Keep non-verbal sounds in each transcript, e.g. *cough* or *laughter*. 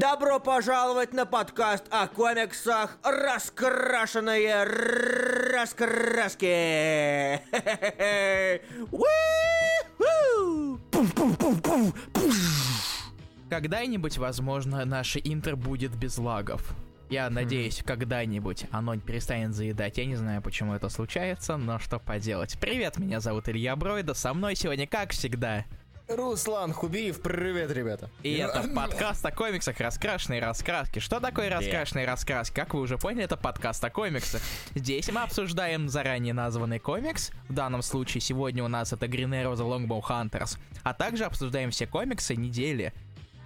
Добро пожаловать на подкаст о комиксах «Раскрашенные раскраски». Когда-нибудь, возможно, наше интер будет без лагов. Я надеюсь, когда-нибудь оно перестанет заедать. Я не знаю, почему это случается, но что поделать. Привет, меня зовут Илья Бройда. Со мной сегодня, как всегда, Руслан Хубиев, привет, ребята. и это подкаст о комиксах «Раскрашенные раскраски». Что такое «Раскрашенные раскраски»? Как вы уже поняли, это подкаст о комиксах. Здесь мы обсуждаем заранее названный комикс. В данном случае сегодня у нас это Green Arrow The Longbow Hunters. А также обсуждаем все комиксы недели.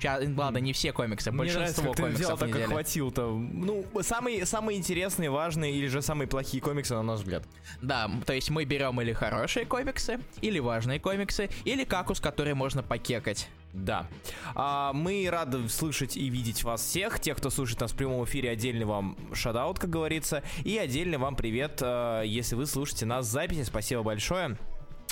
Ладно, не все комиксы, Мне большинство ты взял комиксов так недели. охватил-то. Ну, самые, самые интересные, важные или же самые плохие комиксы, на наш взгляд. Да, то есть мы берем или хорошие комиксы, или важные комиксы, или какус, который можно покекать. Да. А, мы рады слышать и видеть вас всех. Тех, кто слушает нас в прямом эфире, отдельный вам шадаут, как говорится. И отдельно вам привет, э, если вы слушаете нас в записи. Спасибо большое.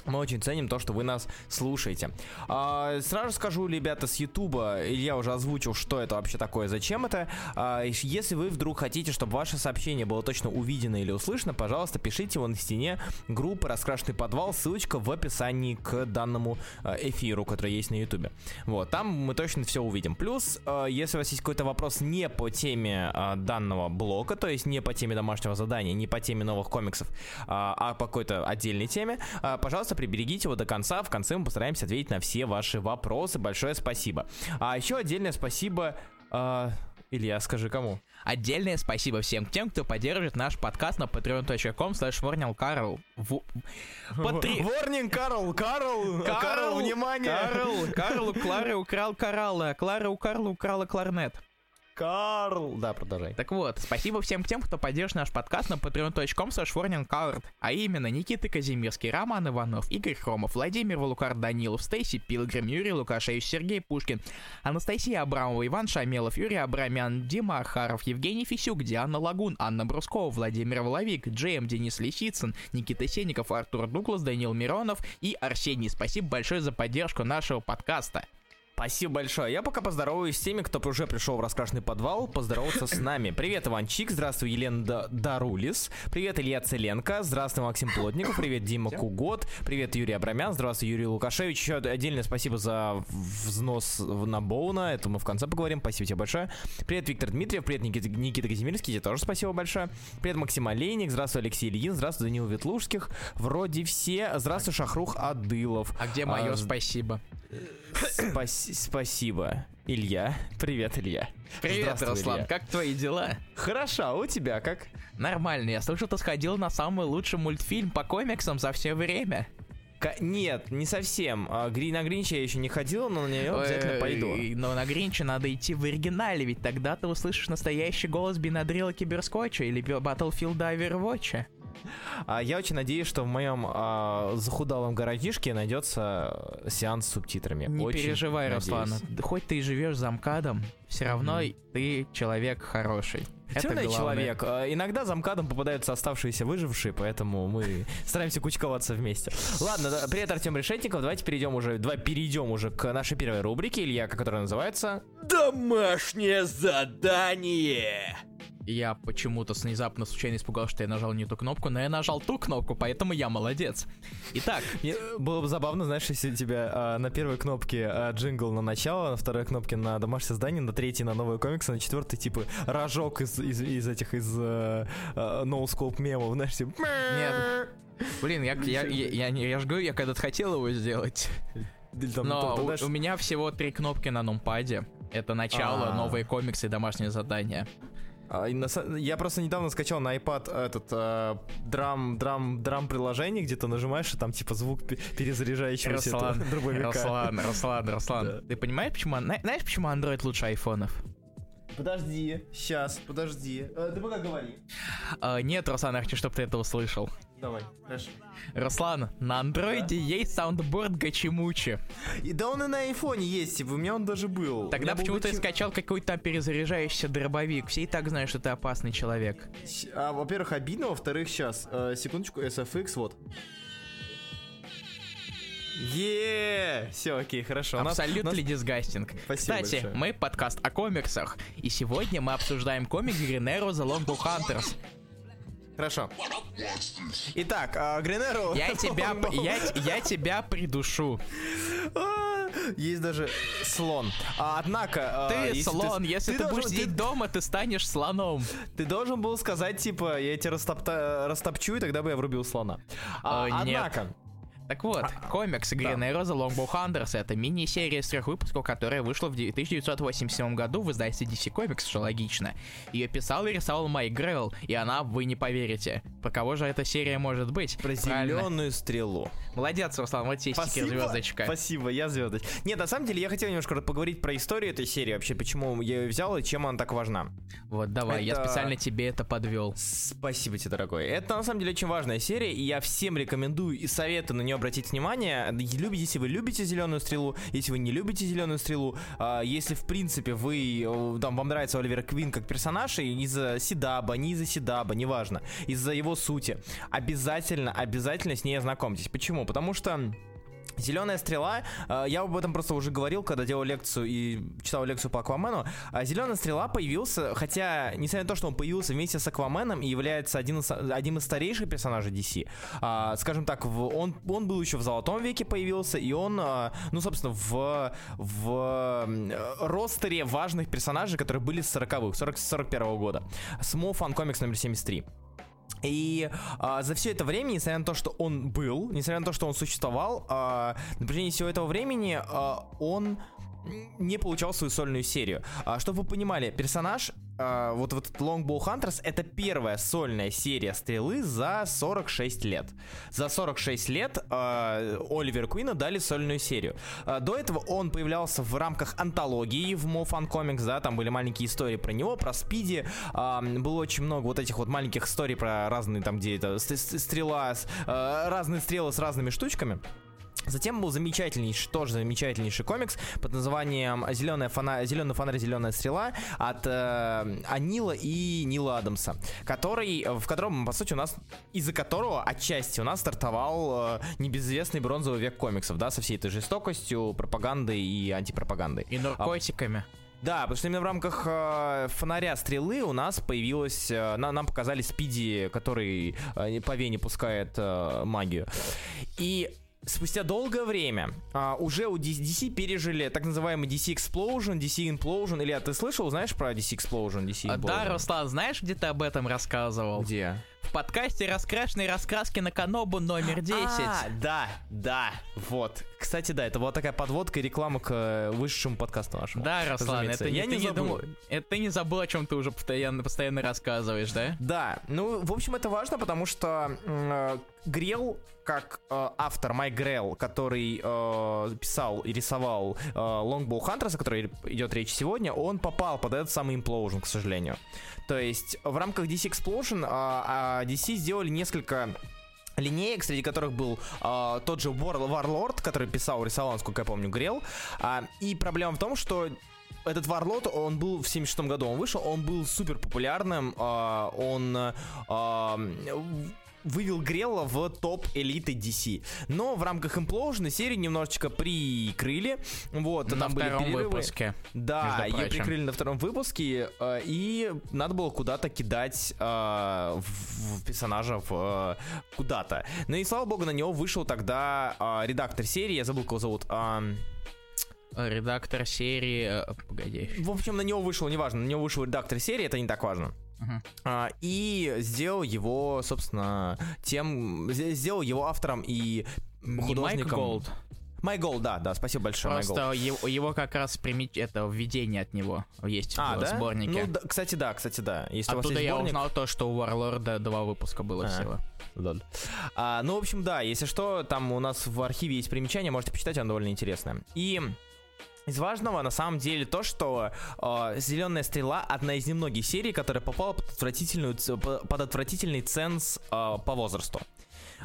Мы очень ценим то, что вы нас слушаете. А, сразу скажу, ребята, с Ютуба, Илья уже озвучил, что это вообще такое, зачем это. А, если вы вдруг хотите, чтобы ваше сообщение было точно увидено или услышано, пожалуйста, пишите его на стене группы «Раскрашенный подвал», ссылочка в описании к данному э, эфиру, который есть на Ютубе. Вот, там мы точно все увидим. Плюс, э, если у вас есть какой-то вопрос не по теме э, данного блока, то есть не по теме домашнего задания, не по теме новых комиксов, а, а по какой-то отдельной теме, а, пожалуйста, приберегите его до конца. В конце мы постараемся ответить на все ваши вопросы. Большое спасибо. А еще отдельное спасибо... а, Илья, скажи кому? Отдельное спасибо всем тем, кто поддерживает наш подкаст на patreon.com slash Карл. Патри... Ворнинг, Карл, Карл, Карл, внимание! Карл, Карл у Клары украл кораллы, а Клара у Карла украла кларнет. Карл! Да, продолжай. Так вот, спасибо всем тем, кто поддержит наш подкаст на patreon.com slash а именно Никита Казимирский, Роман Иванов, Игорь Хромов, Владимир Валукар Данилов, Стейси Пилгрим, Юрий Лукашевич, Сергей Пушкин, Анастасия Абрамова, Иван Шамелов, Юрий Абрамян, Дима Архаров, Евгений Фисюк, Диана Лагун, Анна Брускова, Владимир Воловик, Джейм, Денис Лисицын, Никита Сенников, Артур Дуглас, Данил Миронов и Арсений. Спасибо большое за поддержку нашего подкаста. Спасибо большое. Я пока поздороваюсь с теми, кто уже пришел в раскрашенный подвал, поздороваться с нами. Привет, Иванчик, здравствуй, Елена Да- Дарулис, привет, Илья Целенко, здравствуй, Максим Плотников, привет, Дима Кугот, привет, Юрий Абрамян, здравствуй, Юрий Лукашевич. Еще отдельное спасибо за взнос на Боуна, это мы в конце поговорим, спасибо тебе большое. Привет, Виктор Дмитриев, привет, Никита, Никита Казимирский, тебе тоже спасибо большое. Привет, Максим Олейник, здравствуй, Алексей Ильин, здравствуй, Данил Ветлужских, вроде все, здравствуй, Шахрух Адылов. А где мое А, спасибо? Спаси- спасибо, Илья. Привет, Илья. Привет, Здравствуй, Руслан, Илья. как твои дела? Хорошо, а у тебя как? Нормально, я слышал, ты сходил на самый лучший мультфильм по комиксам за все время. Ка- Нет, не совсем. А, Гри- на Гринча я еще не ходил, но на нее обязательно пойду. Ой, Но на Гринча надо идти в оригинале, ведь тогда ты услышишь настоящий голос Бенадрила Киберскотча или Battlefield Overwatch. А я очень надеюсь, что в моем а, захудалом городишке найдется сеанс с субтитрами. Не Очень переживай, надеюсь. Руслан. Хоть ты и живешь за МКАДом, все равно ты человек хороший. Это Темный главное. человек. А, Иногда за МКАДом попадаются оставшиеся выжившие, поэтому мы *laughs* стараемся кучковаться вместе. Ладно, привет, Артем Решетников. Давайте перейдем уже, давай перейдем уже к нашей первой рубрике, Илья, которая называется Домашнее задание. Я почему-то с- внезапно случайно испугался, что я нажал не ту кнопку, но я нажал ту кнопку, поэтому я молодец. Итак, Мне было бы забавно, знаешь, если у тебя а, на первой кнопке а, джингл на начало, на второй кнопке на домашнее задание, на третьей на новые комиксы, на четвертой типа рожок из, из, из этих из э, э, no scope мемов, знаешь, типа. Нет. блин, я, я, я, я, не- я же говорю, я когда-то хотел его сделать. Там, Но то- то, у, у меня всего три кнопки на нумпаде. Это начало, А. новые комиксы и домашнее задание. А, я просто недавно скачал на iPad этот э, драм драм драм приложение, где ты нажимаешь и там типа звук пе- перезаряжающегося Руслан, *laughs* дробовика. Руслан, Руслан, Руслан. Ты понимаешь, почему, зна- знаешь, почему Android лучше айфонов? Подожди, сейчас, подожди. Ты пока говори. А, нет, Руслан, я хочу, чтобы ты это услышал. Давай, хорошо. Руслан, на андроиде есть саундборд гачимучи. И да он и на айфоне есть, типа, у меня он даже был. Тогда был почему ты Гачи- скачал какой-то там перезаряжающийся дробовик? Все и так знают, что ты опасный человек. А, во-первых, обидно, во-вторых, сейчас, секундочку, SFX, вот. Е, все, окей, хорошо. Абсолютно нас- дисгастинг. Спасибо Кстати, большое. мы подкаст о комиксах, и сегодня мы обсуждаем комикс Arrow The Longbow Hunters. Хорошо. Итак, а, Гринеру... Я *laughs* тебя, я, я тебя придушу. А, Есть даже слон. А, однако... а, Ты если слон, если ты, должен- будешь сидеть дома, ты станешь слоном. Ты должен был сказать, типа, я тебя растопта- растопчу, и тогда бы я врубил слона. А, Э, нет. Так вот, комикс Green Arrow The Longbow Hunters это мини-серия из трех выпусков, которая вышла в 1987 году в издательстве DC Comics, что логично. Ее писал и рисовал Майк Грелл, и она, вы не поверите. Про кого же эта серия может быть? Про Правильно. зеленую стрелу. Молодец, Руслан, вот тебе стикер звездочка. Спасибо, я звездочка. Нет, на самом деле я хотел немножко поговорить про историю этой серии, вообще, почему я ее взял и чем она так важна. Вот, давай, я Это- специально тебе это подвел. Спасибо тебе, дорогой. Это на самом деле очень важная серия, и я всем рекомендую и советую на нее обратить внимание. Любите, если вы любите зеленую стрелу, если вы не любите зеленую стрелу, а, если в принципе вы э, там вам нравится Оливер Квин как персонаж, и из-за Сидаба, не из-за Сидаба, неважно, из-за его сути, обязательно, обязательно с ней ознакомьтесь. Почему? Потому что Зеленая стрела, э, я об этом просто уже говорил, когда делал лекцию и читал лекцию по Аквамену. Зеленая стрела появился, хотя, несмотря на то, что он появился вместе с Акваменом и является один из, одним из старейших персонажей DC, а, скажем так, он, он был еще в Золотом веке появился, и он, а, ну, собственно, в, в ростере важных персонажей, которые были с 40-х, 40, 41 года. Small Fun Comics номер 73. И а, за все это время, несмотря на то, что он был, несмотря на то, что он существовал, а, на протяжении всего этого времени а, он не получал свою сольную серию. А, чтобы вы понимали, персонаж, а, вот, вот этот Longbow Hunters, это первая сольная серия стрелы за 46 лет. За 46 лет а, Оливер Куина дали сольную серию. А, до этого он появлялся в рамках антологии в Mo Fun Comics, да, там были маленькие истории про него, про Спиди, а, было очень много вот этих вот маленьких историй про разные там, где это ст- ст- стрела, а, разные стрелы с разными штучками. Затем был замечательнейший, тоже замечательнейший комикс под названием «Зеленая фона... «Зеленый фонарь, зеленая стрела» от э, Анила и Нила Адамса, который, в котором, по сути, у нас, из-за которого отчасти у нас стартовал э, небезызвестный бронзовый век комиксов, да, со всей этой жестокостью, пропагандой и антипропагандой. И наркотиками. Да, потому что именно в рамках э, фонаря стрелы у нас появилось, э, на- нам показали Спиди, который э, по вене пускает э, магию. И спустя долгое время а, уже у DC пережили так называемый DC Explosion, DC Implosion, или а ты слышал, знаешь про DC Explosion, DC А, Implosion? Да, Руслан, знаешь, где ты об этом рассказывал? Где? В подкасте «Раскрашенные раскраски на Канобу» номер 10. А, да, да, вот. Кстати, да, это была такая подводка и реклама к э, высшему подкасту нашему. Да, Руслан, разумеется. это я ты не забыл. думал- это ты не забыл, о чем ты уже постоянно, постоянно рассказываешь, да? Да, ну, в общем, это важно, потому что э, Грел, как э, автор Майк Грел, который э, писал и рисовал э, Longbow Hunters, о которой идет речь сегодня, он попал под этот самый Implosion, к сожалению. То есть в рамках DC Explosion э, а DC сделали несколько линеек, среди которых был э, тот же War- Warlord, который писал, рисовал, насколько я помню, Грел. А, и проблема в том, что этот Warlord, он был в 76 году, он вышел, он был супер популярным, а, он в- вывел Грелла в топ элиты DC. Но в рамках Implosion серию немножечко прикрыли. Вот, На там были втором перерывы. выпуске. Да, ее прикрыли на втором выпуске, э, и надо было куда-то кидать э, в, в персонажа в, э, куда-то. Ну и слава богу, на него вышел тогда э, редактор серии, я забыл, кого зовут. ам, Редактор серии... э, Погоди. в общем, на него вышел, неважно, на него вышел редактор серии, это не так важно. А, и сделал его, собственно, тем, сделал его автором и Не Майк художником. Голд. Майк Голд, да, да, спасибо большое. Просто его, его как раз примет это введение от него есть А, в да? сборнике. Ну, да, кстати, да, кстати, да. Если у вас Оттуда есть я сборник, узнал то, что у Варлорда два выпуска было А. всего. Лоль. А, ну, в общем, да, если что, там у нас в архиве есть примечание, можете почитать, оно довольно интересное. И из важного на самом деле то, что Зеленая стрела одна из немногих серий, которая попала под, отвратительную, под отвратительный ценз э, по возрасту.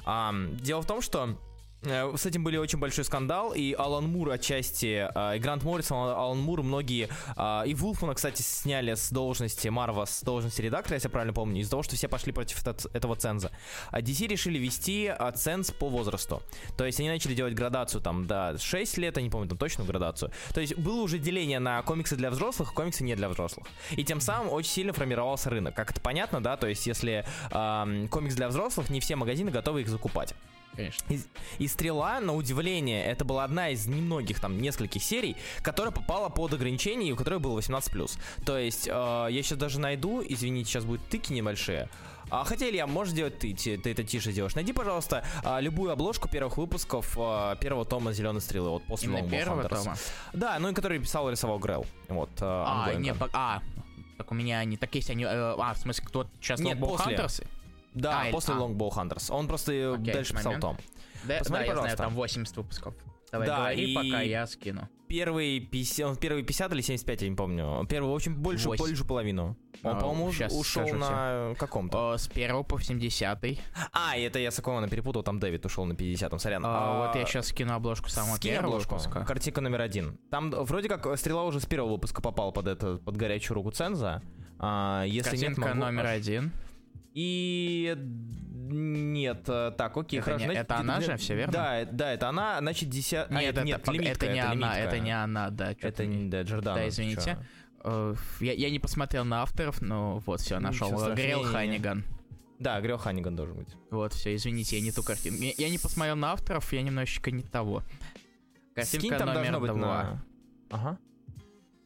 Ам, дело в том, что Э, С этим были очень большой скандал, и Алан Мур отчасти, э, и Грант Моррисон, Алан Мур, многие, э, и Вулфмана, кстати, сняли с должности Марва, с должности редактора, если я правильно помню, из-за того, что все пошли против этого ценза. А DC решили вести ценз по возрасту. То есть они начали делать градацию там до 6 лет, я не помню там точную градацию. То есть было уже деление на комиксы для взрослых комиксы не для взрослых. И тем самым очень сильно формировался рынок. Как это понятно, да? То есть если ам, комикс для взрослых, не все магазины готовы их закупать. Конечно. И, и Стрела, на удивление, это была одна из немногих, там, нескольких серий, которая попала под ограничение, и у которой было 18+. То есть, э, я сейчас даже найду, извините, сейчас будут тыки небольшие. А, хотя, Илья, можешь делать ты, ти- ты это тише делаешь. Найди, пожалуйста, а, любую обложку первых выпусков а, первого тома Зеленой Стрелы, вот после Именно первого Hunters. тома. Да, ну и который писал и рисовал Грell. Вот, А, ongoing. не, а, так у меня не так есть они, э, а, в смысле, кто сейчас Нет, после. Hunters? Да, а, после а. Longbow Hunters. Он просто э, Окей, дальше писал момент. том. Да, Посмотри, да, я знаю, пожалуйста. там 80 выпусков. Давай Да, говори, и- пока я скину. Первый 50, он первый 50 или 75, я не помню. Первый, в общем, больше, больше половину. Он, А, по-моему, ушел на каком-то. О, с 1 по 70 А, это я с Аквамана перепутал, там Дэвид ушел на 50-м, сорян. А, вот я сейчас скину обложку самого Скинь первого обложку. выпуска. Картинка номер один. Там вроде как стрела уже с первого выпуска попала под это, под горячую руку Ценза. А, если нет, Картинка могу номер один. И нет, э, так, окей, Это хорошо. не- значит, это она же, всё верно? Да, э, да, это она, значит, 10... а, Нет, это, нет, пок- лимитка, это не она, лимитка. это не она, да. Это не, да, Джордана. Да, извините. чё? Э, Я, я не посмотрел на авторов, но вот все, нашел. Грел. Ханиган. Да, Грел Ханиган должен быть. Вот, все, извините, я не ту картинку. Я, я не посмотрел на авторов, я немножечко не того. Скинь Картинка там номер должно быть два. на- Ага.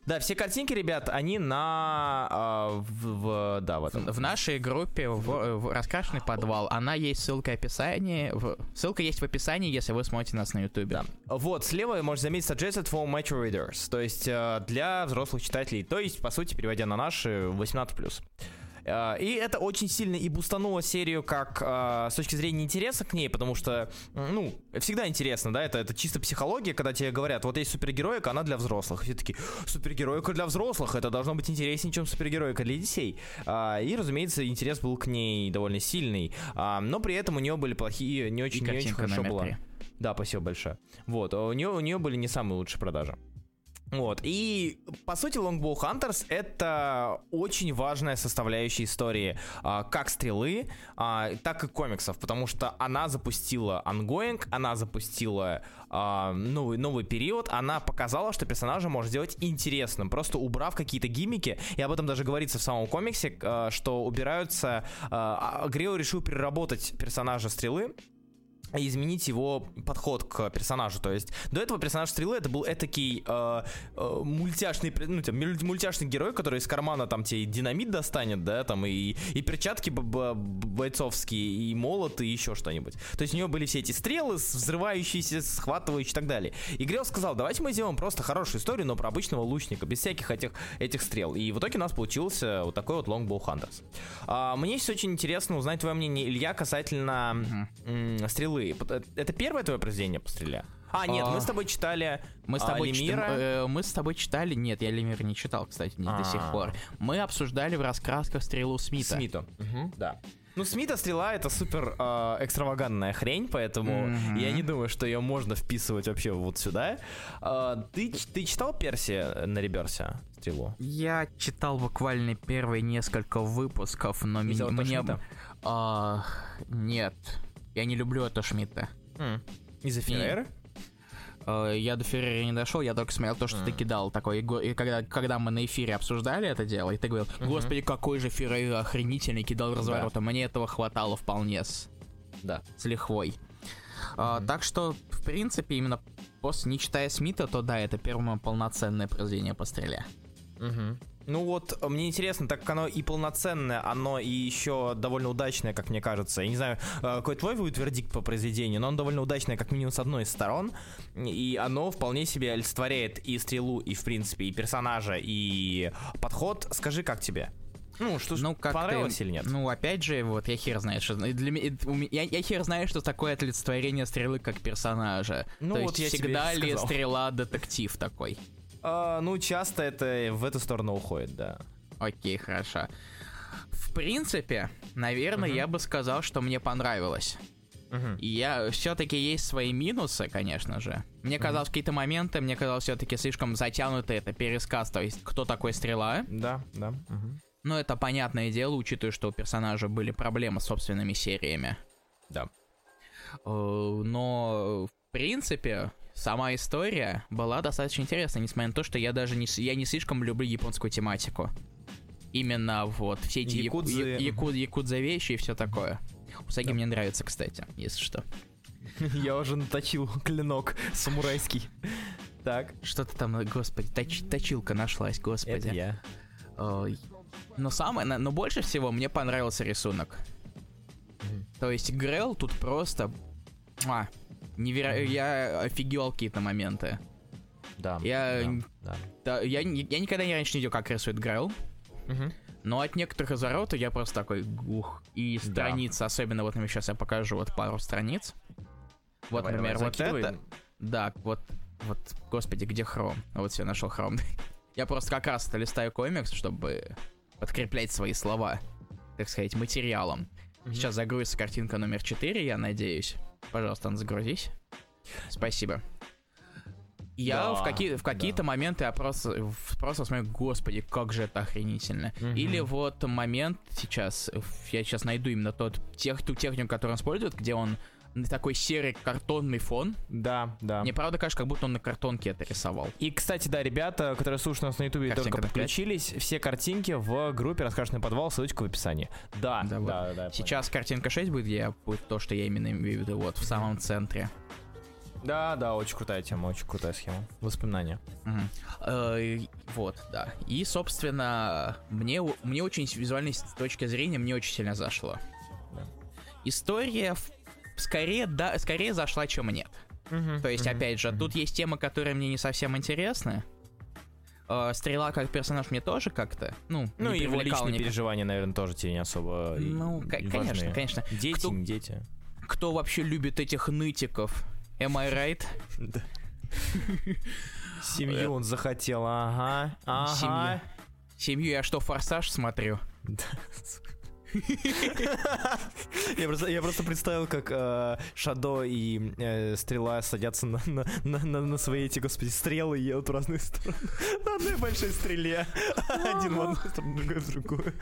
Да, все картинки, ребят, они на... а, в, в- да, в этом. В нашей группе в, в раскрашенный подвал, она есть ссылка в описании. в- ссылка есть в описании, если вы смотрите нас на ютубе. Да. Вот, слева можете заметить suggested for mature readers, то есть э, для взрослых читателей, то есть, по сути, переводя на наши, 18+. Э, И это очень сильно и бустануло серию как э, с точки зрения интереса к ней, потому что, ну, всегда интересно, да, это, это чисто психология, когда тебе говорят, вот есть супергероика, она для взрослых. Все такие, супергероика для взрослых, это должно быть интереснее, чем супергероика для детей. А, И, разумеется, интерес был к ней довольно сильный, но при этом у нее были плохие, не И очень, не очень хорошо три. Да, спасибо большое. Вот, а у нее, у нее были не самые лучшие продажи. Вот, и по сути Longbow Hunters это очень важная составляющая истории а, как стрелы, а, так и комиксов, потому что она запустила ongoing, она запустила а, новый, новый период, она показала, что персонажа может сделать интересным, просто убрав какие-то гиммики, и об этом даже говорится в самом комиксе, а, что убираются, а, а, Грео решил переработать персонажа стрелы, изменить его подход к персонажу. То есть до этого персонаж Стрелы это был этакий э, э, мультяшный, ну, там, муль- мультяшный герой, который из кармана там тебе динамит достанет, да, там и, и перчатки б- б- бойцовские, и молот, и еще что-нибудь. То есть у него были все эти стрелы, взрывающиеся, схватывающие и так далее. И Грел сказал, давайте мы сделаем просто хорошую историю, но про обычного лучника, без всяких этих, этих стрел. И в итоге у нас получился вот такой вот Longbow Hunters. А, мне сейчас очень интересно узнать твое мнение, Илья, касательно м, стрелы. Э, Это первое твое произведение по стреле? А, нет, А, мы с тобой читали Мы с а, тобой чит- Лемира. э, мы с тобой читали. Нет, я Лемир не читал, кстати, не до сих А. пор. Мы обсуждали в раскрасках стрелу Смита. Смиту. Мгм, да. Ну, Смита стрела это супер э, экстравагантная хрень, поэтому Мгм. я не думаю, что ее можно вписывать вообще вот сюда. А, ты, ты читал Перси на реберсе стрелу? Я читал буквально первые несколько выпусков, но ми- мне... А, нет, я не люблю это Шмидта. М. Из-за Феррера? Э, Я до Феррери не дошел, я только смотрел то, что ты М. кидал. Такой, и когда, когда мы на эфире обсуждали это дело, и ты говорил, господи, какой же Феррери охренительный кидал разворотом. Мне этого хватало вполне с, Да. с лихвой. А, так что, в принципе, именно после, не читая Смита, то да, это первое полноценное произведение по стреле. Мгм. Ну вот, э, мне интересно, так как оно и полноценное, оно и еще довольно удачное, как мне кажется. Я не знаю, э, какой твой будет вердикт по произведению, но оно довольно удачное, как минимум, с одной из сторон. И оно вполне себе олицетворяет и стрелу, и, в принципе, и персонажа, и подход. Скажи, как тебе? Ну, что Ну, как понравилось ты- или нет? Ну, опять же, вот я хер знаю, что... Для меня, я, я хер знаю, что такое олицетворение стрелы как персонажа. Ну, То вот есть я всегда ли стрела детектив такой? А, ну, часто это в эту сторону уходит, да. Окей, хорошо. В принципе, наверное, Мгм. я бы сказал, что мне понравилось. Мгм. И я все-таки есть свои минусы, конечно же. Мне казалось, какие-то моменты, мне казалось, все-таки слишком затянуто это пересказ, то есть кто такой стрела. Да, да. мгм. Но это понятное дело, учитывая, что у персонажа были проблемы с собственными сериями. Да. Э, Но, в принципе, сама история была достаточно интересна, несмотря на то, что я даже не, я не слишком люблю японскую тематику. Именно вот все эти яку- Якудзы. я- яку- якудза вещи и все такое. Усаги мне нравится, кстати, если что. *laughs* Я уже наточил клинок самурайский. Так, Что ты там, господи, точ- точилка нашлась, господи. это я. Ой. Но самое, но больше всего мне понравился рисунок. Мгм. То есть Грел тут просто... муа, неверо- Я офигел какие-то моменты. Да. Я- да, да. Да, я, я никогда не раньше не видел, как рисует Грел. Мгм. Но от некоторых изворотов я просто такой, ух, и Да. страницы, особенно вот, например, сейчас я покажу вот пару страниц. Вот, Давай, например, давай, вот закидывай. это. Да, вот, вот, господи, где хром? Вот все, нашел хром. *laughs* я просто как раз листаю комикс, чтобы подкреплять свои слова, так сказать, материалом. Мгм. Сейчас загрузится картинка номер 4, я надеюсь. Пожалуйста, загрузись. Спасибо. Я Да, в, какие, в какие-то да. моменты я просто, смотрю, господи, как же это охренительно. Мгм. Или вот момент сейчас, я сейчас найду именно тот, тех, ту технику, которую он использует, где он на такой серый картонный фон. Да, да. Мне правда кажется, как будто он на картонке это рисовал. И, кстати, да, ребята, которые слушают нас на ютубе и только подключились, все картинки в группе «Раскрашенный подвал», ссылочка в описании. Да, Да, да, вот. да. Сейчас картинка 6 будет, я будет то, что я именно имею в виду, вот, в самом центре. понял. Да, да, очень крутая тема, очень крутая схема. Воспоминания. Э, Вот, да. И, собственно, мне, мне очень с визуальной точки зрения мне очень сильно зашло. Да. История в- скорее, да, скорее зашла, чем нет. То есть, опять же, тут есть темы, которые мне не совсем интересны. Э, Стрела как персонаж мне тоже как-то, ну, Ну, не и его личные никак. переживания, наверное, тоже тебе не особо и- Ну, и конечно, конечно. Дети, Кто- не дети. Кто вообще любит этих нытиков? Am I right? Да. Семью он захотел, ага, ага. Семья. Семью я что, форсаж смотрю? Да. Я просто, я просто представил, как э, Шадо и э, Стрела садятся на, на, на, на- свои эти, господи, стрелы и едут в разные стороны. На одной большой стреле. Один в одну сторону, другой в другую.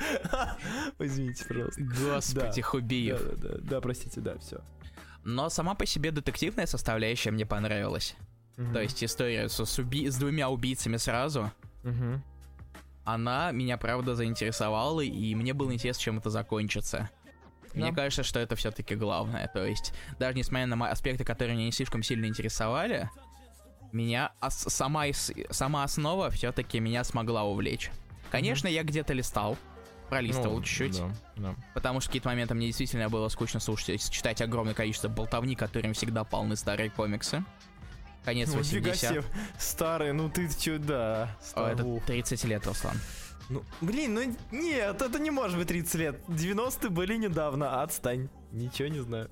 Извините, пожалуйста. Господи, Да, Хубиев. да, да, да, простите, да, все. Но сама по себе детективная составляющая мне понравилась. То есть история с, с уби- с двумя убийцами сразу, она меня правда заинтересовала, и мне было интересно, чем это закончится. Мне Да. кажется, что это все-таки главное. То есть, даже несмотря на аспекты, которые меня не слишком сильно интересовали, меня ос- сама, сама основа все-таки меня смогла увлечь. Конечно, я где-то листал, пролистывал Ну, чуть-чуть. да, да. Потому что в какие-то моменты мне действительно было скучно слушать, читать огромное количество болтовни, которыми всегда полны старые комиксы. Конец Ну, нифига 80 себе, старый, ну ты чё, да. О, это Ух. 30 лет, Руслан. Ну, блин, ну нет, это не может быть 30 лет. 90-е были недавно, отстань. Ничего не знаю.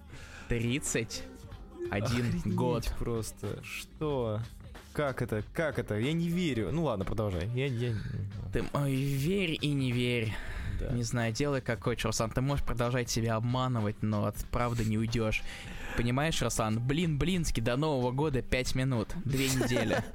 31 Охренеть год. просто. Что? Как это? Как это? Я не верю. Ну ладно, продолжай. Я, я... Ты ой, верь и не верь. Да. Не знаю, делай как хочешь, Руслан. Ты можешь продолжать себя обманывать, но от правды не уйдешь. Понимаешь, Руслан? Блин, блински, до Нового года 5 минут. Две недели. *laughs*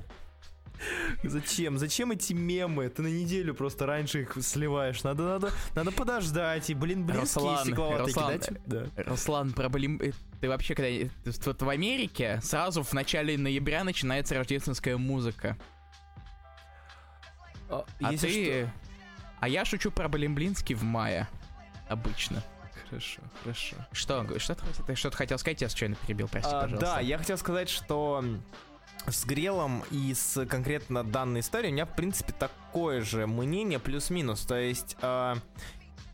Зачем? Зачем эти мемы? Ты на неделю просто раньше их сливаешь. Надо, надо, надо подождать. И, блин, блинские Руслан, стекловатые Руслан, кидать. Да. Руслан, проблем... э, Ты вообще, когда... э, Вот в Америке сразу в начале ноября начинается рождественская музыка. А, А ты... А я шучу про Блимблинский в мае. Обычно. Хорошо, хорошо. Что, что ты, что-то хотел сказать? Я случайно перебил, прости, А, пожалуйста. да, я хотел сказать, что с Грелом и с конкретно данной историей у меня, в принципе, такое же мнение, плюс-минус. То есть а,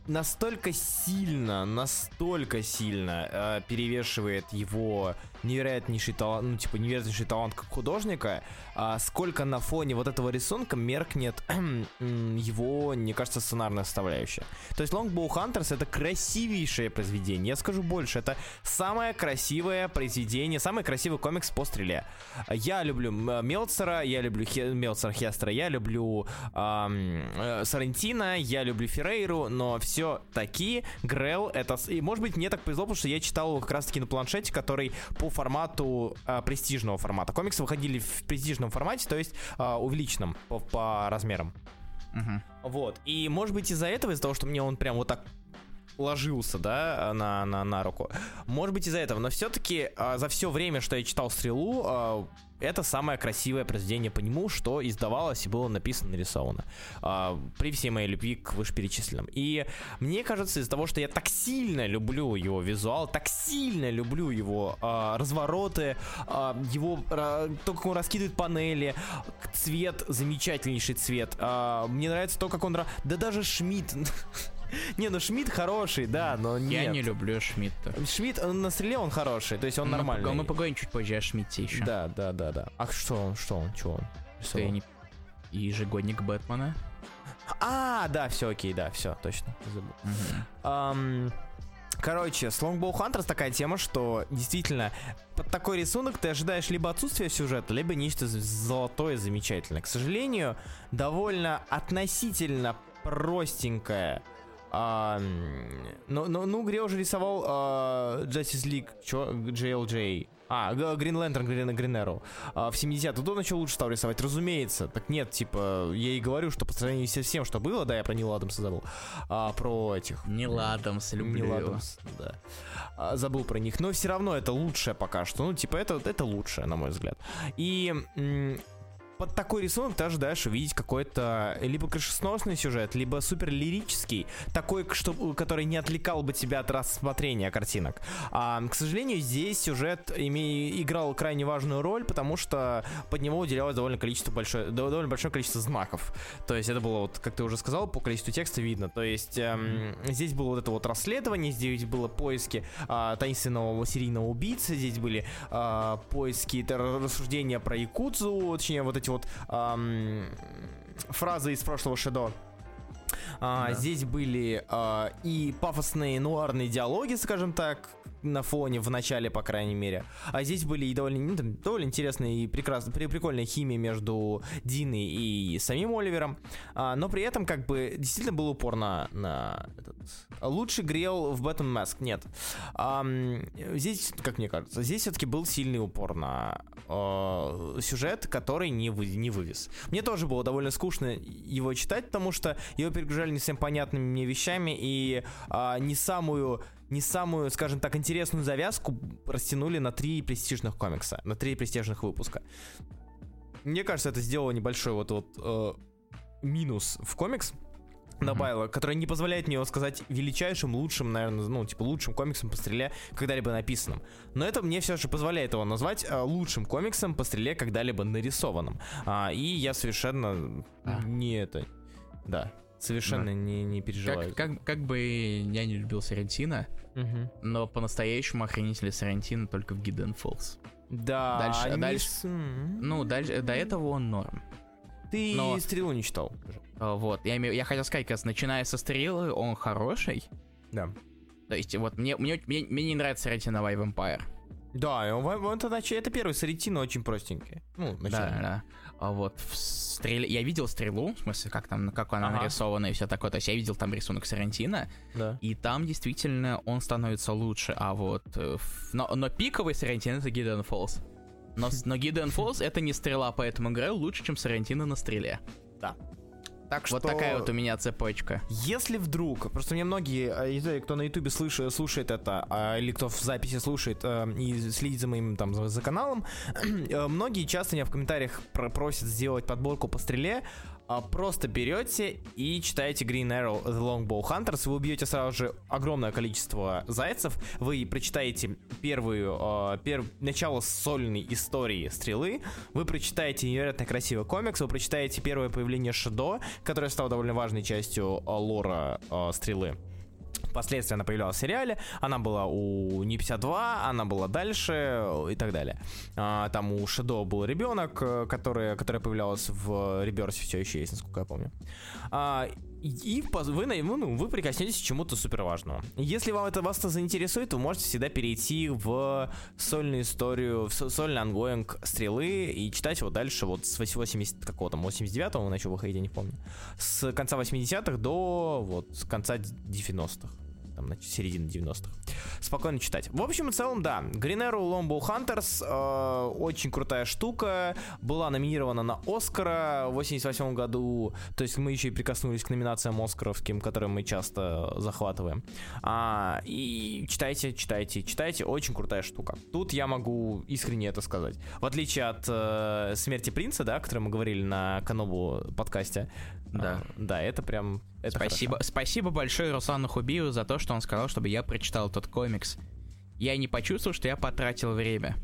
настолько сильно, настолько сильно а, перевешивает его невероятнейший талант, ну, типа, невероятнейший талант как художника, а сколько на фоне вот этого рисунка меркнет *clears throat* его, мне кажется, сценарная составляющая. То есть Longbow Hunters это красивейшее произведение. Я скажу больше, это самое красивое произведение, самый красивый комикс по стреле. Я люблю Мелцера, я люблю Хе, Мелцера Хестера, я люблю эм, Сарантино, я люблю Феррейру, но все таки Грел это... И может быть мне так повезло, потому что я читал его как раз таки на планшете, который по формату э, престижного формата. Комиксы выходили в престижном формате, то есть э, увеличенном по, по размерам. Угу. Вот. И может быть из-за этого, из-за того, что мне он прям вот так ложился, да, на, на, на руку. Может быть из-за этого, но все-таки а, за все время, что я читал «Стрелу», а, это самое красивое произведение по нему, что издавалось и было написано, нарисовано. А, при всей моей любви к вышеперечисленным. И мне кажется, из-за того, что я так сильно люблю его визуал, так сильно люблю его а, развороты, а, его а, то, как он раскидывает панели, цвет, замечательнейший цвет. А, мне нравится то, как он... Да даже Шмидт *laughs* *laughs* Не, ну Шмидт хороший, да, но нет. Я не люблю Шмидта. Шмидт на стреле он хороший, то есть он мы нормальный. Мы поговорим чуть позже о Шмидте еще. Да, да, да, да. А что он, что он, что он? Что не... Ежегодник Бэтмена. А, да, все окей, да, все, точно. Забыл. Um, Короче, с Longbow Hunters такая тема, что действительно под такой рисунок ты ожидаешь либо отсутствия сюжета, либо нечто золотое замечательное. К сожалению, довольно относительно простенькая а, ну, ну, ну, где уже рисовал а, Justice League, чё, JLJ. А, Green Lantern, Green, Green Arrow. А, в 70-е. Тут он еще лучше стал рисовать, разумеется. Так нет, типа, я и говорю, что по сравнению со всем, что было, да, я про Нил Адамса забыл. А, про этих... Нил Адамс, люблю Нил Адамс, да. А, забыл про них. Но все равно это лучшее пока что. Ну, типа, это, это лучшее, на мой взгляд. И под такой рисунок ты ожидаешь увидеть какой-то либо крышесносный сюжет, либо супер лирический, такой, что, который не отвлекал бы тебя от рассмотрения картинок. А, к сожалению, здесь сюжет име, играл крайне важную роль, потому что под него уделялось довольно, количество большое, довольно большое количество знаков. То есть это было, вот, как ты уже сказал, по количеству текста видно. То есть эм, здесь было вот это вот расследование, здесь было поиски э, таинственного серийного убийцы, здесь были э, поиски, рассуждения про Якудзу, точнее вот эти эти вот эм, фразы из прошлого Шедо. А, да. Здесь были а, и пафосные нуарные диалоги, скажем так, на фоне, в начале, по крайней мере. А здесь были и довольно, ну, там, довольно интересная и прекрасная, прикольная химия между Диной и самим Оливером. А, но при этом, как бы, действительно был упор на, на этот... Лучше грел в Batman Mask, нет. А, здесь, как мне кажется, здесь все-таки был сильный упор на э, сюжет, который не, вы, не вывез. Мне тоже было довольно скучно его читать, потому что его перегружали не всем понятными мне вещами и э, не самую не самую, скажем так, интересную завязку растянули на три престижных комикса, на три престижных выпуска. Мне кажется, это сделало небольшой вот вот э, минус в комикс, добавила, mm-hmm. которая не позволяет мне его сказать величайшим, лучшим, наверное, ну, типа, лучшим комиксом по стреле, когда-либо написанным. Но это мне все же позволяет его назвать а, лучшим комиксом по стреле, когда-либо нарисованным. А, и я совершенно а. не это... Да, совершенно да. не, не переживаю. Как, как, как бы я не любил Сарантино, угу. но по-настоящему охренители Сарантино только в Гидden Falls. Да, дальше, они... дальше, ну, дальше, до этого он норм. Ты но... стрелу не читал. А, вот, я, имею, я хотел сказать, как начиная со стрелы, он хороший. Да. То есть, вот, мне, мне, мне, мне не нравится Ретиновый Vampire. Да, он, он, это, это первый Саретино очень простенький. Ну, Да, да. А вот в стреле... Я видел стрелу, в смысле, как там, как она ага. нарисована и все такое. То есть я видел там рисунок Сарантино. Да. И там действительно он становится лучше. А вот... Э, но, но пиковый Сарантино это Гиден Фолс. Но, но Гиден Фолс это не стрела, поэтому играю лучше, чем Сарантино на стреле. Да. Так что... Вот такая вот у меня цепочка. Если вдруг, просто мне многие, а, кто на ютубе слушает, слушает это, а, или кто в записи слушает э, и следит за моим там за, за каналом, *clears throat* э, многие часто меня в комментариях просят сделать подборку по стреле, просто берете и читаете Green Arrow The Longbow Hunters, вы убьете сразу же огромное количество зайцев, вы прочитаете первую, э, пер... начало сольной истории стрелы, вы прочитаете невероятно красивый комикс, вы прочитаете первое появление Шедо, которое стало довольно важной частью э, лора стрелы. Впоследствии она появлялась в сериале, она была у New 52, она была дальше э, и так далее. А, там у Шедо был ребенок, э, который, который появлялась в Rebirth все еще есть, насколько я помню. А, и вы, ну, вы прикоснетесь к чему-то супер важному. Если вам это вас заинтересует, вы можете всегда перейти в сольную историю, в сольный ongoing стрелы и читать его дальше вот с 80 какого там, 89-го он начал выходить, я не помню. С конца 80-х до вот с конца 90-х там, середины 90-х. Спокойно читать. В общем и целом, да, Green Arrow Lombo Hunters э, очень крутая штука, была номинирована на Оскара в 88 году, то есть мы еще и прикоснулись к номинациям оскаровским, которые мы часто захватываем. А, и читайте, читайте, читайте, очень крутая штука. Тут я могу искренне это сказать. В отличие от э, Смерти принца, да, о которой мы говорили на Канобу подкасте, да. А, да, это прям... Это спасибо, хорошо. спасибо большое Руслану Хубию за то, что он сказал, чтобы я прочитал этот комикс. Я не почувствовал, что я потратил время.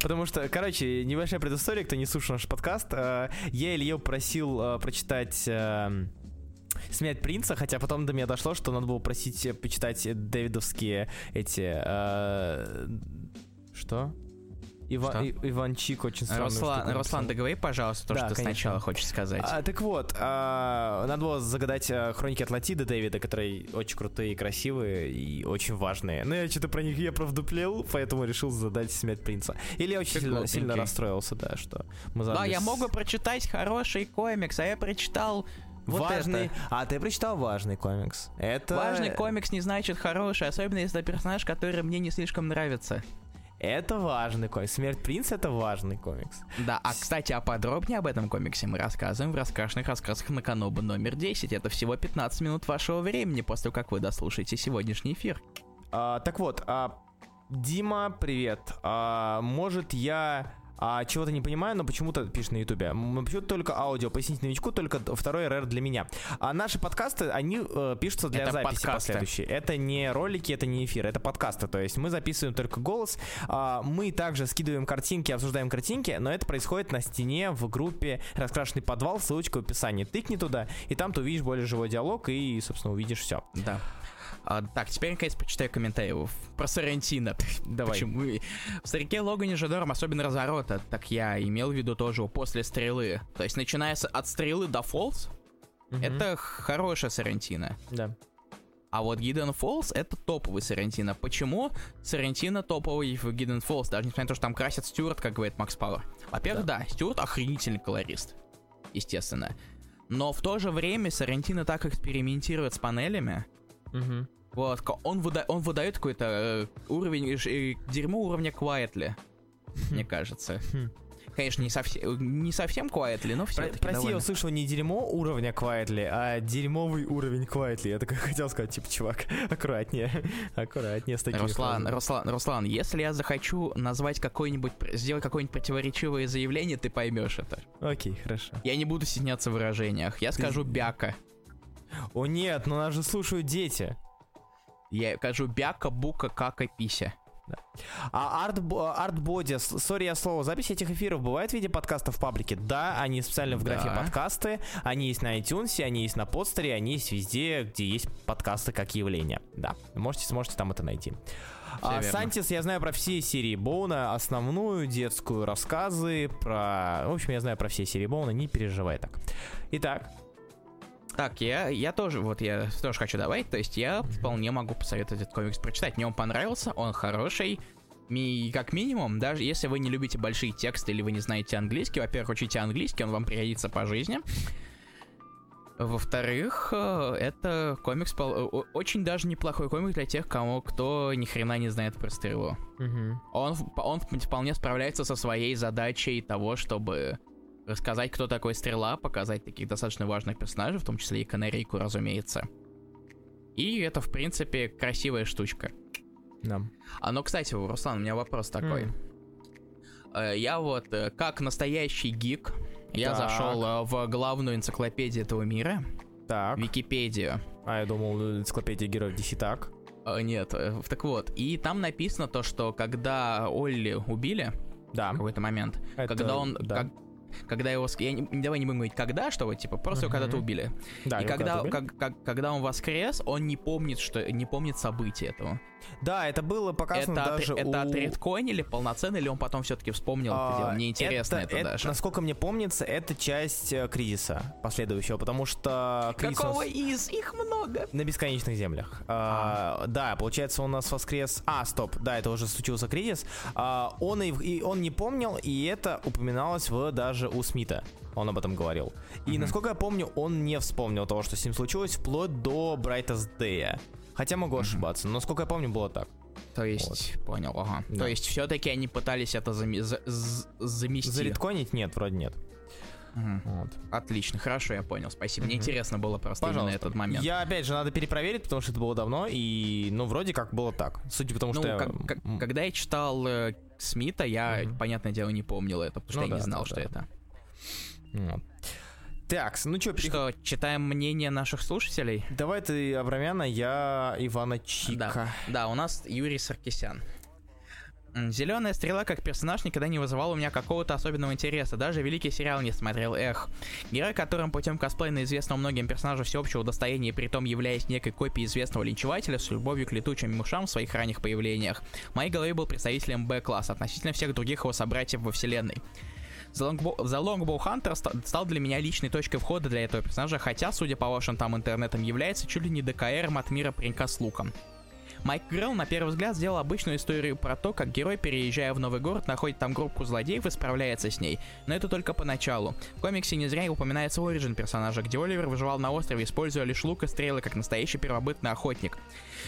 Потому что, короче, небольшая предыстория, кто не слушал наш подкаст. Э, я Илью просил э, прочитать э, смерть принца, хотя потом до меня дошло, что надо было просить почитать дэвидовские эти... Что? Ива- И- Иванчик очень странно. Руслан, Руслан, договори, пожалуйста, то, да, что ты сначала хочешь сказать. А, так вот, а, надо было загадать а, хроники Атлантиды Дэвида, которые очень крутые красивые, и очень важные. Но я что-то про них я правдуплел, поэтому решил задать смерть принца. Или я очень сильно, сильно расстроился, да, что мы Да, я могу прочитать хороший комикс, а я прочитал вот важный. Это. А ты прочитал важный комикс. Это. Важный комикс не значит хороший, особенно если это персонаж, который мне не слишком нравится. Это важный комикс. Смерть принца это важный комикс. Да, а кстати, а подробнее об этом комиксе мы рассказываем в раскрашенных рассказах на Канобу номер 10. Это всего 15 минут вашего времени после того, как вы дослушаете сегодняшний эфир. А, так вот, а, Дима, привет. А, может я а, чего-то не понимаю, но почему-то пишет на ютубе. Почему-то только аудио, пояснить новичку, только второй РР для меня. А наши подкасты, они э, пишутся для это записи подкасты. последующей. Это не ролики, это не эфир, это подкасты. То есть мы записываем только голос. А, мы также скидываем картинки, обсуждаем картинки, но это происходит на стене в группе «Раскрашенный подвал», ссылочка в описании. Тыкни туда, и там ты увидишь более живой диалог и, собственно, увидишь все. Да. А, так, теперь, наконец, почитаю комментарии про Сарантино. *laughs* Давай. Почему? В «Старике Логане Жадором» особенно разворота, так я имел в виду тоже после стрелы. То есть, начиная от стрелы до Фолс, угу. это хорошая Сарантино. Да. А вот Гидden Falls это топовый Сарантино. Почему Сарантино топовый в Гидden Falls, даже несмотря на то, что там красят Стюарт, как говорит Макс Пауэр? Во-первых, да. да, Стюарт охренительный колорист, естественно. Но в то же время Сарантино так экспериментирует с панелями, угу. Вот, он, выда он выдает какой-то э, уровень, э, дерьмо уровня Quietly, мне кажется. Хм. Конечно, не совсем, не совсем Quietly, но все Про, Прости, я услышал не дерьмо уровня Quietly, а дерьмовый уровень Quietly. Я так *laughs* хотел сказать, типа, чувак, *laughs* аккуратнее, *laughs* аккуратнее с такими Руслан, фразами. Руслан, Руслан, если я захочу назвать какой-нибудь, сделать какое-нибудь противоречивое заявление, ты поймешь это. Окей, хорошо. Я не буду стесняться в выражениях. Я скажу бяка. О нет, но нас же слушают дети. Я кажу бяка, бука, кака, пися. Да. А арт, артбоди, сори я слово, запись этих эфиров бывает в виде подкастов в паблике? Да, они специально в графе да. подкасты, они есть на iTunes, они есть на подстере, они есть везде, где есть подкасты как явление. Да, можете, сможете там это найти. А, Сантис, я знаю про все серии Боуна, основную, детскую, рассказы, про... В общем, я знаю про все серии Боуна, не переживай так. Итак, так, я, я тоже, вот я тоже хочу добавить, то есть я вполне могу посоветовать этот комикс прочитать. Мне он понравился, он хороший. И как минимум, даже если вы не любите большие тексты или вы не знаете английский, во-первых, учите английский, он вам пригодится по жизни. Во-вторых, э, это комикс очень даже неплохой комикс для тех, кому кто ни хрена не знает про стрелу. Угу. Он, он вполне справляется со своей задачей того, чтобы рассказать, кто такой Стрела, показать таких достаточно важных персонажей, в том числе и Канарейку, разумеется. И это, в принципе, красивая штучка. Да. А ну, кстати, Руслан, у меня вопрос такой. Mm. Я вот, э, как настоящий гик, я так. зашел э, в главную энциклопедию этого мира. Так. Википедию. А, я думал, энциклопедия героев DC так. Нет, так вот. И там написано то, что когда Олли убили, да. в какой-то момент, это, когда он, да. как, когда его... Я не, давай не будем говорить, когда, что вот, типа, просто его Мгм. когда-то убили. Да, и его когда, убили. как- как- когда он воскрес, он не помнит, что не помнит события этого. Да, это было показано это, даже это у... отредконили полноценно, или он потом все-таки вспомнил это А, дело? Мне интересно это, это- даже. Насколько мне помнится, это часть э, кризиса последующего, потому что кризис Какого нас из? Их много. на бесконечных землях. А, да, получается, он у нас воскрес. А, стоп, да, это уже случился кризис. А, он и, и он не помнил, и это упоминалось в даже у Смита. Он об этом говорил. И насколько я помню, он не вспомнил того, что с ним случилось, вплоть до Brightest Day. Хотя могу ошибаться, но насколько я помню, было так. То есть, понял, ага. Да. То есть, все-таки они пытались это заме- за- з- замести. Залитконить? Нет, вроде нет. Мгм. Вот. Отлично, хорошо, я понял, спасибо. Мне Мгм. интересно было просто именно Пожалуйста. этот момент. Я опять же надо перепроверить, потому что это было давно, и ну вроде как было так. Судя по тому, ну, что я- как- как- м, когда я читал э, Смита, я, Мгм. понятное дело, не помнил это, потому что Ну я да, не знал, да, что да. это. Вот. Так, ну что, Что, читаем мнение наших слушателей? Давай ты Абрамяна, я Ивана Чика. Да, да, у нас Юрий Саркисян. Зеленая стрела как персонаж никогда не вызывал у меня какого-то особенного интереса. Даже великий сериал не смотрел. Эх. Герой, которым путем косплея известного многим персонажу всеобщего достояния, и притом являясь некой копией известного линчевателя с любовью к летучим мышам в своих ранних появлениях. В моей голове был представителем Б-класса относительно всех других его собратьев во вселенной. The Longbow, Hunter ста- стал для меня личной точкой входа для этого персонажа, хотя, судя по вашим там интернетам, является чуть ли не ДКРом от мира паренька с луком. Майк Грелл на первый взгляд сделал обычную историю про то, как герой, переезжая в новый город, находит там группу злодеев и справляется с ней. Но это только поначалу. В комиксе не зря упоминается оригин персонажа, где Оливер выживал на острове, используя лишь лук и стрелы, как настоящий первобытный охотник.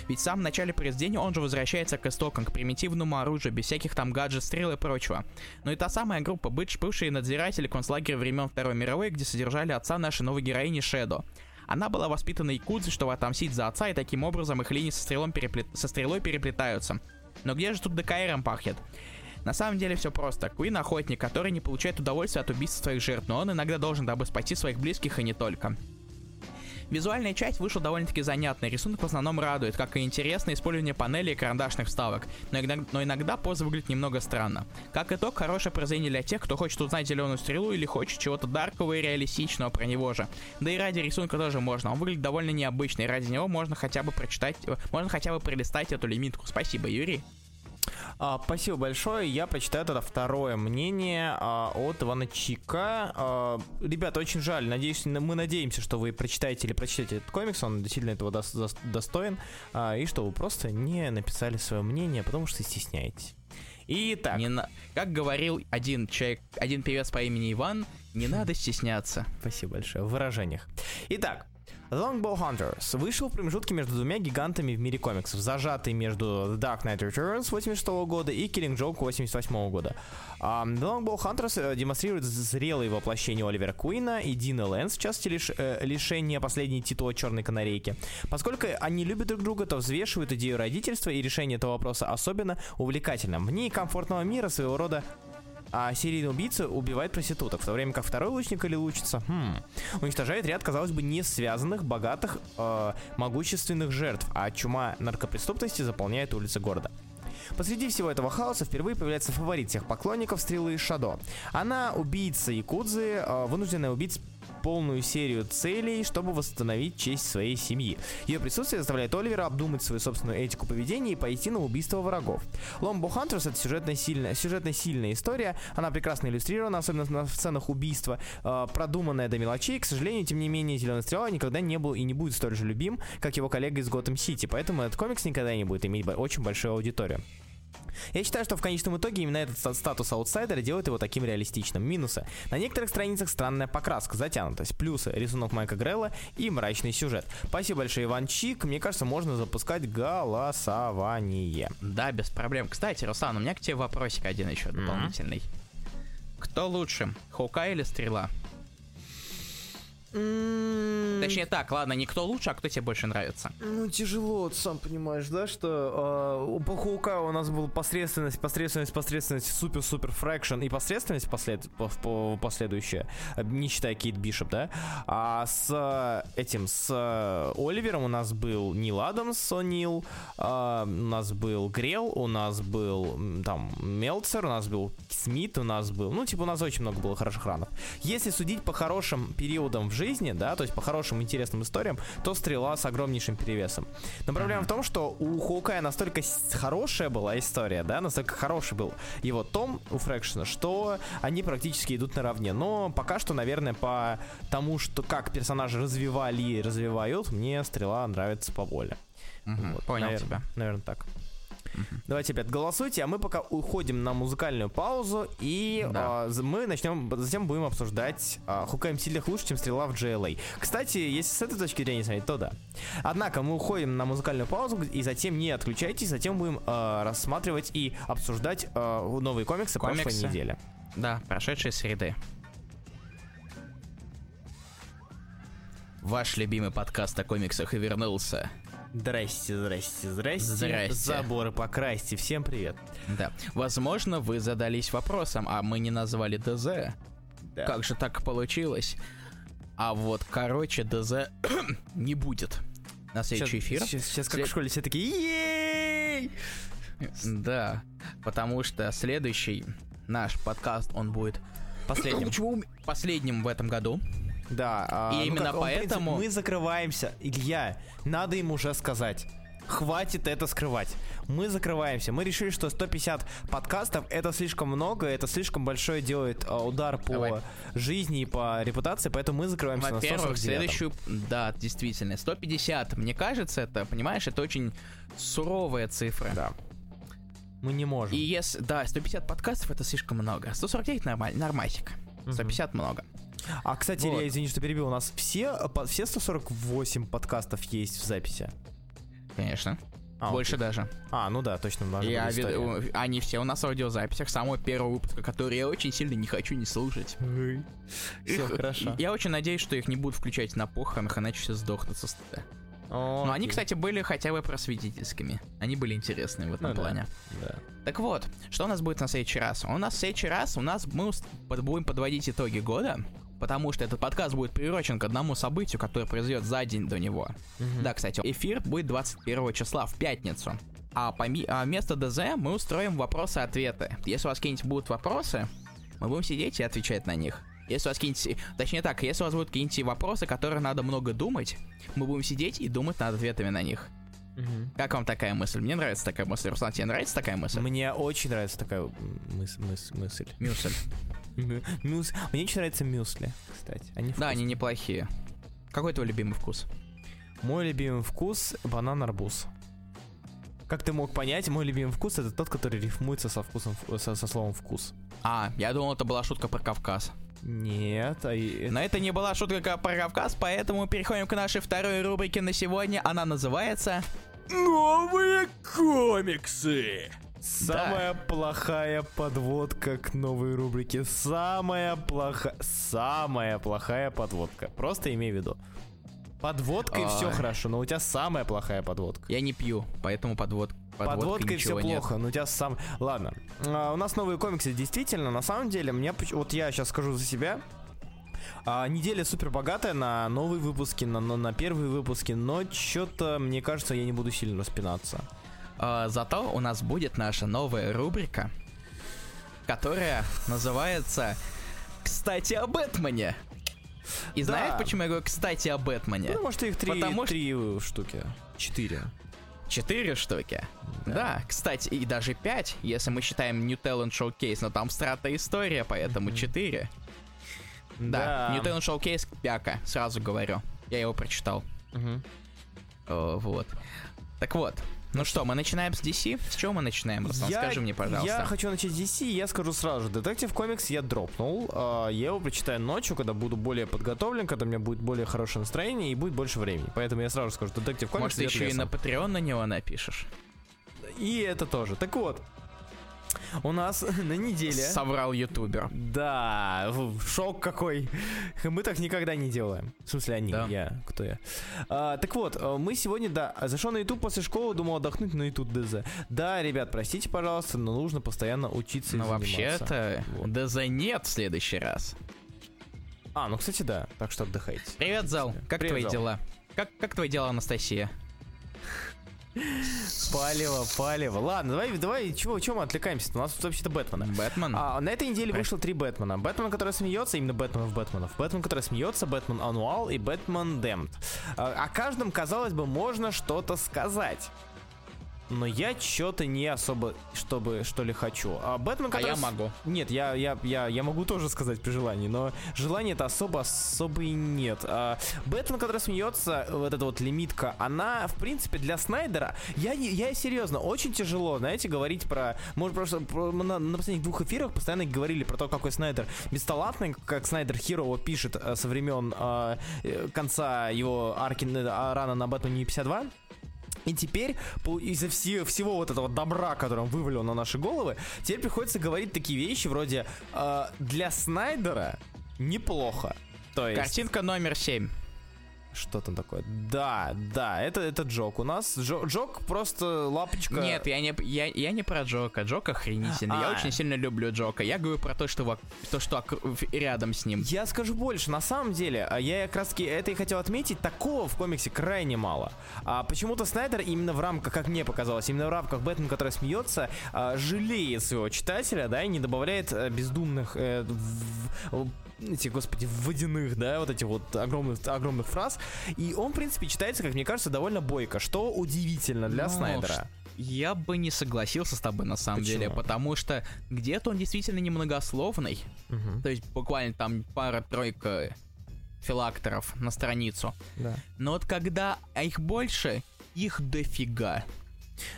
Ведь в самом начале произведения он же возвращается к истокам, к примитивному оружию, без всяких там гаджет, стрел и прочего. Но и та самая группа, бывшие надзиратели концлагеря времен Второй мировой, где содержали отца нашей новой героини Шедо. Она была воспитана якудзой, чтобы отомстить за отца, и таким образом их линии со, стрелом переплет- со стрелой переплетаются. Но где же тут ДКРом пахнет? На самом деле все просто. Куин охотник, который не получает удовольствия от убийства своих жертв, но он иногда должен, дабы спасти своих близких и не только. Визуальная часть вышла довольно-таки занятной, рисунок в основном радует, как и интересное использование панелей и карандашных вставок, но иногда, но иногда поза выглядит немного странно. Как итог, хорошее произведение для тех, кто хочет узнать зеленую стрелу или хочет чего-то даркового и реалистичного про него же. Да и ради рисунка тоже можно, он выглядит довольно необычно, и ради него можно хотя бы прочитать, можно хотя бы пролистать эту лимитку. Спасибо, Юрий. А, спасибо большое. Я прочитаю тогда второе мнение а, от Ивана Чика. А, ребята, очень жаль. Надеюсь, мы надеемся, что вы прочитаете или прочтете этот комикс. Он действительно этого дос- дос- достоин. А, и что вы просто не написали свое мнение, потому что стесняетесь. Итак, Не на- Как говорил один человек, один певец по имени Иван, не *laughs* надо стесняться. Спасибо большое. В выражениях. Итак, Longbow Hunters вышел в промежутке между двумя гигантами в мире комиксов, зажатый между The Dark Knight Returns 86 года и Killing Joke 88 года. А, The Longbow Hunters э, демонстрирует зрелые воплощения Оливера Куина и Дина Лэнс, в частности лиш, э, лишение последней титула Черной Канарейки. Поскольку они любят друг друга, то взвешивают идею родительства и решение этого вопроса особенно увлекательным. В комфортного мира своего рода а серийный убийца убивает проституток, в то время как второй лучник или лучница хм, уничтожает ряд, казалось бы, не связанных, богатых, э, могущественных жертв, а чума наркопреступности заполняет улицы города. Посреди всего этого хаоса впервые появляется фаворит всех поклонников стрелы Шадо. Она убийца Якудзы, э, вынужденная убить полную серию целей, чтобы восстановить честь своей семьи. Ее присутствие заставляет Оливера обдумать свою собственную этику поведения и пойти на убийство врагов. Longbow Hunters это сюжетно сильная, сюжетно сильная история. Она прекрасно иллюстрирована, особенно на сценах убийства, э, продуманная до мелочей. К сожалению, тем не менее, Зеленая стрела никогда не был и не будет столь же любим, как его коллега из Готэм Сити. Поэтому этот комикс никогда не будет иметь очень большую аудиторию. Я считаю, что в конечном итоге именно этот ста- статус аутсайдера делает его таким реалистичным. Минусы. На некоторых страницах странная покраска, затянутость. Плюсы. Рисунок Майка Грелла и мрачный сюжет. Спасибо большое, Иван Чик. Мне кажется, можно запускать голосование. Да, без проблем. Кстати, Руслан, у меня к тебе вопросик один еще дополнительный. Кто лучше, Хоукай или Стрела? М, Точнее так, ладно, не кто лучше, а кто тебе больше нравится. Ну, тяжело, ты сам понимаешь, да, что э, по Хоукаю у нас был посредственность, посредственность, посредственность, супер-супер Фрэкшн и посредственность послед, по, по, последующая, не считая Кейт Бишоп, да. А с э, этим, с э, Оливером у нас был Нил Адамс, Нил, э, у нас был Грел, у нас был там Мелцер, у нас был Смит, у нас был, ну, типа, у нас очень много было хороших ранов. Если судить по хорошим периодам в жизни, да, то есть по хорошим интересным историям, то Стрела с огромнейшим перевесом. Но проблема в том, что у Хоукая настолько хорошая была история, да, настолько хороший был его том у Фрэкшена, что они практически идут наравне. Но пока что, наверное, по тому, что как персонажи развивали и развивают, мне Стрела нравится поболее. Мгм, Вот, Понял навер- тебя. Наверное, так. Давайте опять голосуйте, а мы пока уходим на музыкальную паузу и Да. а, мы начнем, затем будем обсуждать а, Хукай сильных лучше, чем стрела в JLA. Кстати, если с этой точки зрения смотреть, то да. Однако мы уходим на музыкальную паузу и затем не отключайтесь, затем будем а, рассматривать и обсуждать а, новые комиксы, прошлой Комиксы. недели. Да, прошедшие среды. Ваш любимый подкаст о комиксах и вернулся. Здрасте, здрасте, здрасте. Здрасте. Заборы покрасьте. Всем привет. Да. Возможно, вы задались вопросом, а мы не назвали ДЗ. Да. Как же так получилось? А вот, короче, ДЗ *clears throat* не будет. На следующий эфир. Сейчас, сейчас как След- в школе все такие! Да, потому что следующий наш подкаст, он будет *clears throat* Последним. последним в этом году. Да. а, И ну именно как, он, в принципе, поэтому- мы закрываемся. Илья, надо им уже сказать. Хватит это скрывать. Мы закрываемся. Мы решили, что 150 подкастов это слишком много, это слишком большой делает а, удар по Давай. жизни и по репутации, поэтому мы закрываемся Во-первых, на 149. следующую... Да, действительно, 150. Мне кажется, это, понимаешь, это очень суровая цифра. Да. Мы не можем. И если... Да, 150 подкастов это слишком много. 149 нормаль... нормасик. 150 много. А, кстати, Вот. Илья, извини, что перебил. У нас все, а, все 148 подкастов есть в записи. Конечно. А, Больше окей. даже. А, ну да, точно. Я вид- Они все у нас в аудиозаписях самого первого выпуска, который я очень сильно не хочу не слушать. Все хорошо. Я очень надеюсь, что их не будут включать на похоронах, иначе все сдохнут со стыда. О, Но они, кстати, были хотя бы просветительскими. Они были интересные в этом Ну да. плане. Да. Так вот, что у нас будет на следующий раз? У нас в следующий раз у нас мы будем подводить итоги года, потому что этот подкаст будет приурочен к одному событию, которое произойдет за день до него. Да, кстати, эфир будет 21 числа в пятницу. А, поми- а вместо ДЗ мы устроим вопросы-ответы. Если у вас какие-нибудь будут вопросы, мы будем сидеть и отвечать на них. Если у вас какие-нибудь... Точнее так, если у вас будут какие-нибудь вопросы, которые надо много думать, мы будем сидеть и думать над ответами на них. Мгм. Как вам такая мысль? Мне нравится такая мысль. Руслан, тебе нравится такая мысль? Мне очень нравится такая мыс- мыс- мысль. Мюсль. Мю- *laughs* мюс- Мне очень нравятся мюсли, кстати. Они Да, они неплохие. Какой твой любимый вкус? Мой любимый вкус — банан-арбуз. Как ты мог понять, мой любимый вкус — это тот, который рифмуется со, вкусом, со, со словом «вкус». А, я думал, это была шутка про Кавказ. Нет, а Но это не была шутка про Кавказ, поэтому переходим к нашей второй рубрике на сегодня. Она называется... Новые комиксы! Самая плохая подводка к новой рубрике. Самая плохая... Самая плохая подводка. Просто имей в виду. Подводкой Ой. все хорошо, но у тебя самая плохая подводка. Я не пью, поэтому подвод... подводкой Подводкой все нет. плохо, но у тебя сам... Ладно. А, у нас новые комиксы, действительно, на самом деле, мне... Вот я сейчас скажу за себя. А, неделя супер богатая на новые выпуски, на, на, на первые выпуски, но что-то, мне кажется, я не буду сильно распинаться. А, зато у нас будет наша новая рубрика, которая называется «Кстати о Бэтмене». И Да. знаешь, почему я говорю «кстати о Бэтмене»? Ну, может, их три, Потому что- три штуки. Четыре. Четыре штуки. Да. кстати, и даже пять, если мы считаем New Talent Showcase, но там страта история, поэтому четыре. Да, New Talent Showcase пяка, сразу говорю. Я его прочитал. О, вот. Так вот. Ну что, мы начинаем с DC? С чего мы начинаем, Руслан? Я- Скажи мне, пожалуйста. Я хочу начать с DC, и я скажу сразу же. Детектив комикс я дропнул. а, Я его прочитаю ночью, когда буду более подготовлен, когда у меня будет более хорошее настроение и будет больше времени. Поэтому я сразу скажу, Детектив комикс Может, еще и на Patreon на него напишешь? И это тоже. Так вот. У нас *laughs* на неделе... Соврал ютубер. Да, шок какой. *laughs* Мы так никогда не делаем. В смысле, они, Да. я, кто я. А, так вот, э, мы сегодня, да, зашел на YouTube после школы, думал отдохнуть на YouTube ДЗ. Да, ребят, простите, пожалуйста, но нужно постоянно учиться и Но вообще-то Вот. ДЗ нет в следующий раз. А, ну, кстати, да, так что отдыхайте. Привет, Зал. Как Привет, твои Зал. дела? Как, как твои дела, Анастасия? *laughs* Палево, палево. Ладно, давай, давай, чего, чего мы отвлекаемся? У нас тут вообще-то Бэтмена. Бэтмен? А, на этой неделе вышло три Бэтмена. Бэтмен, который смеется, именно Бэтменов Бэтменов. Бэтмен, который смеется, Бэтмен Ануал и Бэтмен Демпт. А, о каждом, казалось бы, можно что-то сказать. Но я что-то не особо, чтобы что ли хочу. А Бэтмен, А который... я могу. Нет, я, я, я, я могу тоже сказать при желании, но желания это особо, особо и нет. А, Бэтмен, который смеется, вот эта вот лимитка, она, в принципе, для Снайдера, я, я серьезно, очень тяжело, знаете, говорить про, может, просто про- на, на последних двух эфирах постоянно говорили про то, какой Снайдер бесталантный, как Снайдер Хиро пишет э, со времен э, э, конца его арки э, рана на Бэтмене 52. И теперь, из-за все- всего вот этого добра, который он вывалил на наши головы, теперь приходится говорить такие вещи вроде э, для Снайдера неплохо. То есть, Картинка номер 7. Что там такое? Да, да, это, это Джок. У нас Джо- Джок просто лапочка. Нет, я не, я, я не про Джока. Джок охренительный. Я А. очень сильно люблю Джока. Я говорю про то, что, во- то, что рядом с ним. Я скажу больше, на самом деле, а, я как раз таки это и хотел отметить, такого в комиксе крайне мало. А почему-то Снайдер именно в рамках, как мне показалось, именно в рамках Бэтмен, который смеется, а, жалеет своего читателя, да, и не добавляет э, бездумных, э, в- эти, господи, водяных, да, вот этих вот огромных, огромных фраз. И он, в принципе, читается, как мне кажется, довольно бойко, что удивительно для Ну, Снайдера. Я бы не согласился с тобой на самом Почему? деле, потому что где-то он действительно немногословный. Мгм. То есть буквально там пара-тройка филакторов на страницу. Да. Но вот когда их больше, их дофига.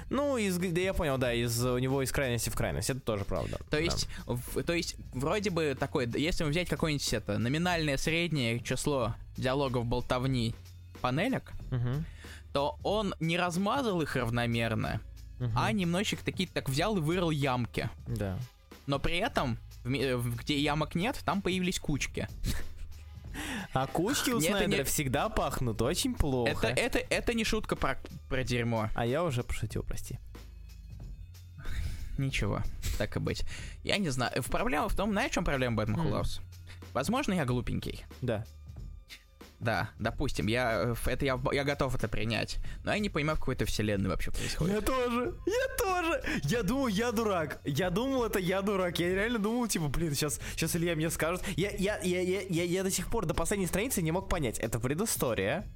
Ну, из, да я понял, да, из у него из крайности в крайность, это тоже правда. То да. есть, в- то есть, вроде бы такой, д- если взять какое-нибудь это номинальное среднее число диалогов болтовни панелек, Мгм. то он не размазал их равномерно, Мгм. а немножечко такие так взял и вырыл ямки. Да. Но при этом, в- где ямок нет, там появились кучки. А кучки у Снайдера всегда пахнут очень плохо. Это, это, это не шутка про, про дерьмо. А я уже пошутил, прости. Ничего, так и быть. Я не знаю. Проблема в том, знаешь, в чем проблема Бэтмен Мгм. Лоус? Возможно, я глупенький. Да. Да, допустим, я, э, это, я, я готов это принять. Но я не понимаю, в какой то вселенной вообще происходит. тоже, я тоже. Я думал, я дурак. Я думал, это я дурак. Я реально думал, типа, блин, сейчас, сейчас Илья мне скажет. Я, я, я, я, я, я до сих пор до последней страницы не мог понять, это предыстория,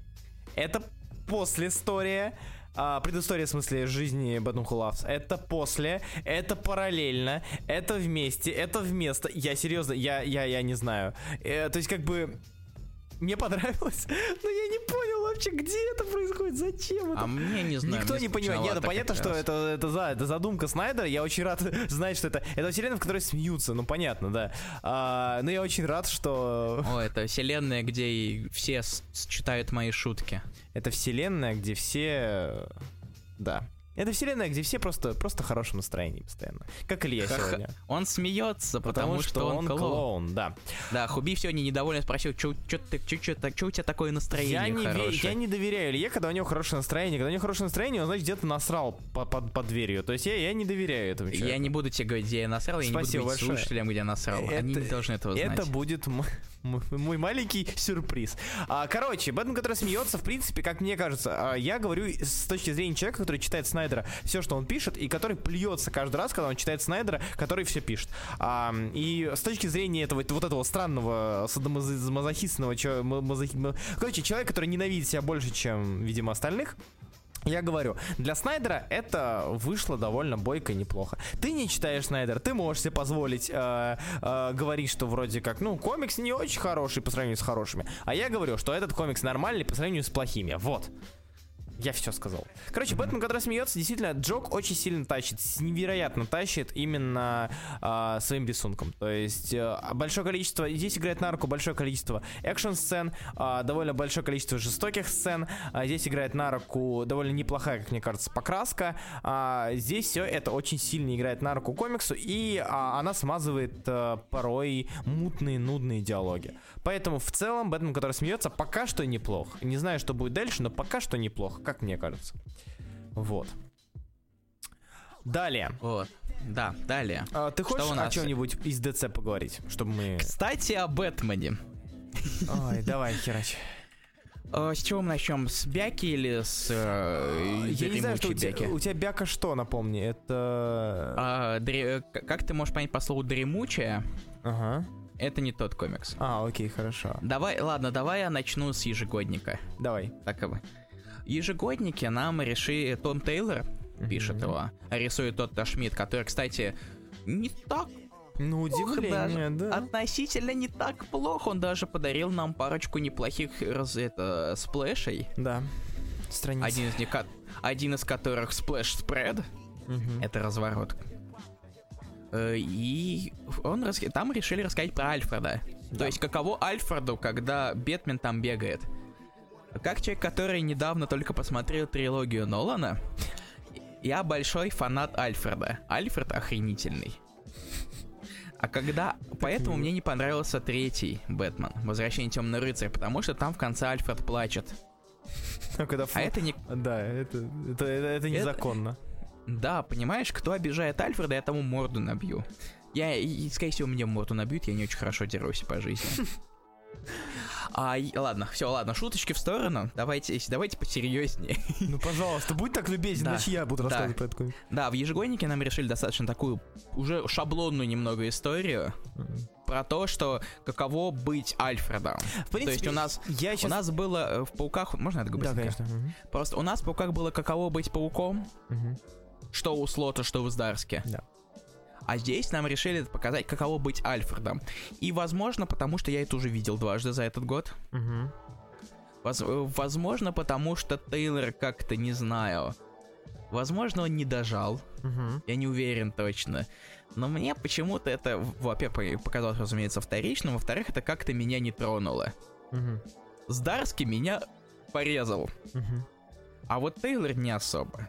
это послеистория, а, предыстория в смысле жизни Бэтмен. Это после, это параллельно, это вместе, это вместо. Я серьезно, я, я, я не знаю. Э, то есть как бы мне понравилось, *laughs* но я не понял вообще, где это происходит, зачем это А мне не знаю. Никто не понимает. Нет, ну понятно, что это, это, за, это задумка Снайдера. Я очень рад *laughs* знать, что это... Это вселенная, в которой смеются. Ну, понятно, да. А, но я очень рад, что О, это вселенная, где и все читают мои шутки. это вселенная, где все... Да. Это вселенная, где все просто, просто в хорошем настроении постоянно. Как Илья Ха-ха. сегодня. Он смеется, потому, Потому, что, он клоун. клоун, да. Да, Хубив сегодня недовольно спросил, что у тебя такое настроение Я не, ве- я не доверяю Илье, когда у него хорошее настроение. Когда у него хорошее настроение, он, значит, где-то насрал по- под, под дверью. То есть я, я не доверяю этому человеку. Я не буду тебе говорить, где я насрал, я не буду Спасибо большое. слушателям, где я насрал. Они Это- не должны этого знать. Это будет м- м- мой маленький сюрприз. А, короче, Бэтмен, который смеется, в принципе, как мне кажется, а, я говорю с точки зрения человека, который читает Снайдера все, что он пишет, и который плюется каждый раз, когда он читает Снайдера, который все пишет. А, и с точки зрения этого вот этого странного садомазохистного, короче, человека, который ненавидит себя больше, чем, видимо, остальных. Я говорю, для Снайдера это вышло довольно бойко и неплохо. Ты не читаешь Снайдер, ты можешь себе позволить э, э, говорить, что вроде как, ну, комикс не очень хороший по сравнению с хорошими. А я говорю, что этот комикс нормальный по сравнению с плохими. Вот. Я все сказал. Короче, Бэтмен, который смеется, действительно, Джок очень сильно тащит, невероятно тащит именно а, своим рисунком. То есть э, большое количество, здесь играет на руку большое количество экшн-сцен, а, довольно большое количество жестоких сцен. А, здесь играет на руку довольно неплохая, как мне кажется, покраска. А, здесь все это очень сильно играет на руку комиксу, и а, она смазывает э, порой мутные, нудные диалоги. Поэтому в целом Бэтмен, который смеется, пока что неплох. Не знаю, что будет дальше, но пока что неплохо, как мне кажется. Вот. Далее. Вот. Да, далее. А, ты хочешь у о нас? чем-нибудь из ДЦ поговорить, чтобы мы... Кстати, о Бэтмене. Ой, давай, херач. Э, С чего мы начнем? С Бяки или с э, Я не знаю, что у тебя, у тебя бяка что, напомни, это... А, дре- к- Как ты можешь понять по слову дремучая? Ага. Это не тот комикс. А, окей, хорошо. Давай, ладно, давай я начну с ежегодника. Давай. Так и вы. Ежегодники нам решили Том Тейлор пишет Мгм. его, рисует Отто Шмидт, который, кстати, не так Ну, удивление, даже. да. Относительно не так плохо. Он даже подарил нам парочку неплохих раз, это, splash'ей. Да. Страница. Один из них, один из которых splash spread. Мгм. Это разворот. Э, И он рас- там решили рассказать про Альфреда. То есть каково Альфреду, когда Бэтмен там бегает. Как человек, который недавно только посмотрел трилогию Нолана, я большой фанат Альфреда. Альфред охренительный. А когда... Поэтому мне не понравился третий Бэтмен, Возвращение Темный рыцарь, потому что там в конце Альфред плачет. Ну, когда А это не... Да, это, это, это, это незаконно. Да, понимаешь, кто обижает Альфреда, я тому морду набью. Я, и, скорее всего, мне морду набьют, я не очень хорошо дерусь по жизни. А, ладно, все, ладно, шуточки в сторону. Давайте, давайте посерьезнее. Ну, пожалуйста, будь так любезен, Да. иначе я буду Да. рассказывать про это. Да, в ежегоднике нам решили достаточно такую уже шаблонную немного историю про то, что каково быть Альфредом. В принципе, То есть у нас я у сейчас... нас было э, в пауках, можно это Да, быстренько? конечно. Мгм. Просто у нас в пауках было каково быть пауком, Мгм. что у Слота, что у Здарски. Да. А здесь нам решили показать, каково быть Альфредом. И, возможно, потому что я это уже видел дважды за этот год. Мгм. Воз- э, возможно, потому что Тейлор как-то, не знаю... Возможно, он не дожал. Мгм. Я не уверен точно. Но мне почему-то это, во-первых, показалось, разумеется, вторичным. Во-вторых, это как-то меня не тронуло. Мгм. Здарский меня порезал. Мгм. А вот Тейлор не особо.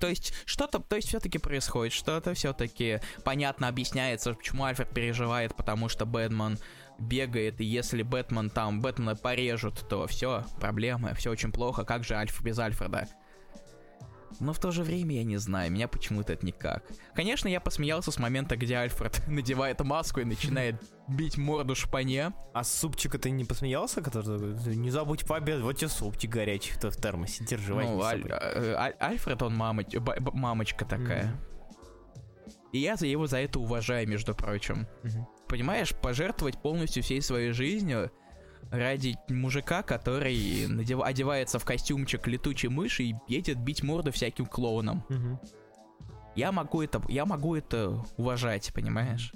То есть, что-то, то есть, все-таки происходит, что-то все-таки понятно объясняется, почему Альфред переживает, потому что Бэтмен бегает, и если Бэтмен там, Бэтмена порежут, то все, проблемы, все очень плохо, как же Альф без Альфреда? Но в то же время я не знаю, меня почему-то это никак. Конечно, я посмеялся с момента, где Альфред *laughs* надевает маску и начинает бить морду шпане. А с супчика ты не посмеялся? Который... Не забудь пообедать, вот тебе супчик горячий в в термосе, держи, Ну, Аль- э, Аль- Альфред, он мамоч- мамочка такая. И я за его за это уважаю, между прочим. Понимаешь, пожертвовать полностью всей своей жизнью ради мужика, который надев- одевается в костюмчик летучей мыши и едет бить морду всяким клоунам. Мгм. Я могу это, я могу это уважать, понимаешь?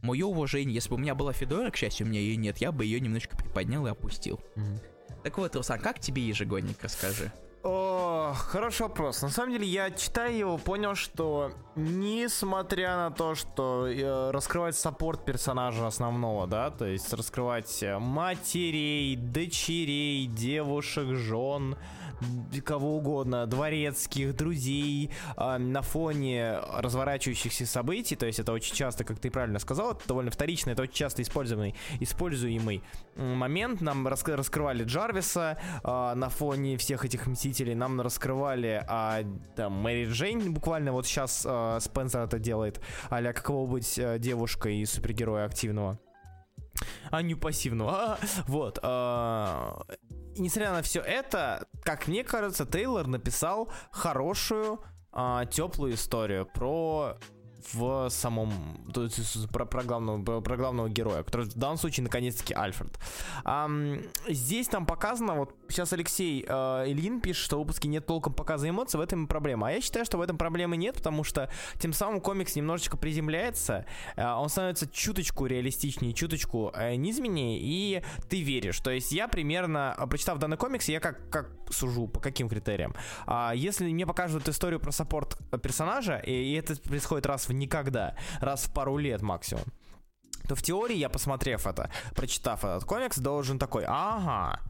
Мое уважение, если бы у меня была Федора, к счастью, у меня ее нет, я бы ее немножко приподнял и опустил. Мгм. Так вот, Руслан, как тебе ежегодник, расскажи? О, хороший вопрос. На самом деле, я читая его, понял, что несмотря на то, что э, раскрывать саппорт персонажа основного, да, то есть раскрывать э, матерей, дочерей, девушек, жен, кого угодно, дворецких, друзей, э, на фоне разворачивающихся событий, то есть это очень часто, как ты правильно сказал, это довольно вторично, это очень часто используемый, используемый момент. Нам раска- раскрывали Джарвиса а, на фоне всех этих мстителей, нам раскрывали а, там, Мэри Джейн, буквально вот сейчас а, Спенсер это делает, а-ля каково быть а, девушкой и супергероя активного. А не пассивного. *laughs* А, вот. а, несмотря на все это, как мне кажется, Тейлор написал хорошую, а, теплую историю про в самом то есть про, про, главного, про, главного героя, который в данном случае наконец-таки Альфред. А, здесь там показано, вот сейчас Алексей э, Ильин пишет, что в выпуске нет толком показа эмоций, в этом и проблема. А я считаю, что в этом проблемы нет, потому что тем самым комикс немножечко приземляется, э, он становится чуточку реалистичнее, чуточку э, низменнее, и ты веришь. То есть я примерно, прочитав данный комикс, я как, как сужу, по каким критериям. А, если мне покажут историю про саппорт персонажа, и, и это происходит раз в никогда, раз в пару лет максимум, то в теории я, посмотрев это, прочитав этот комикс, должен такой, ага,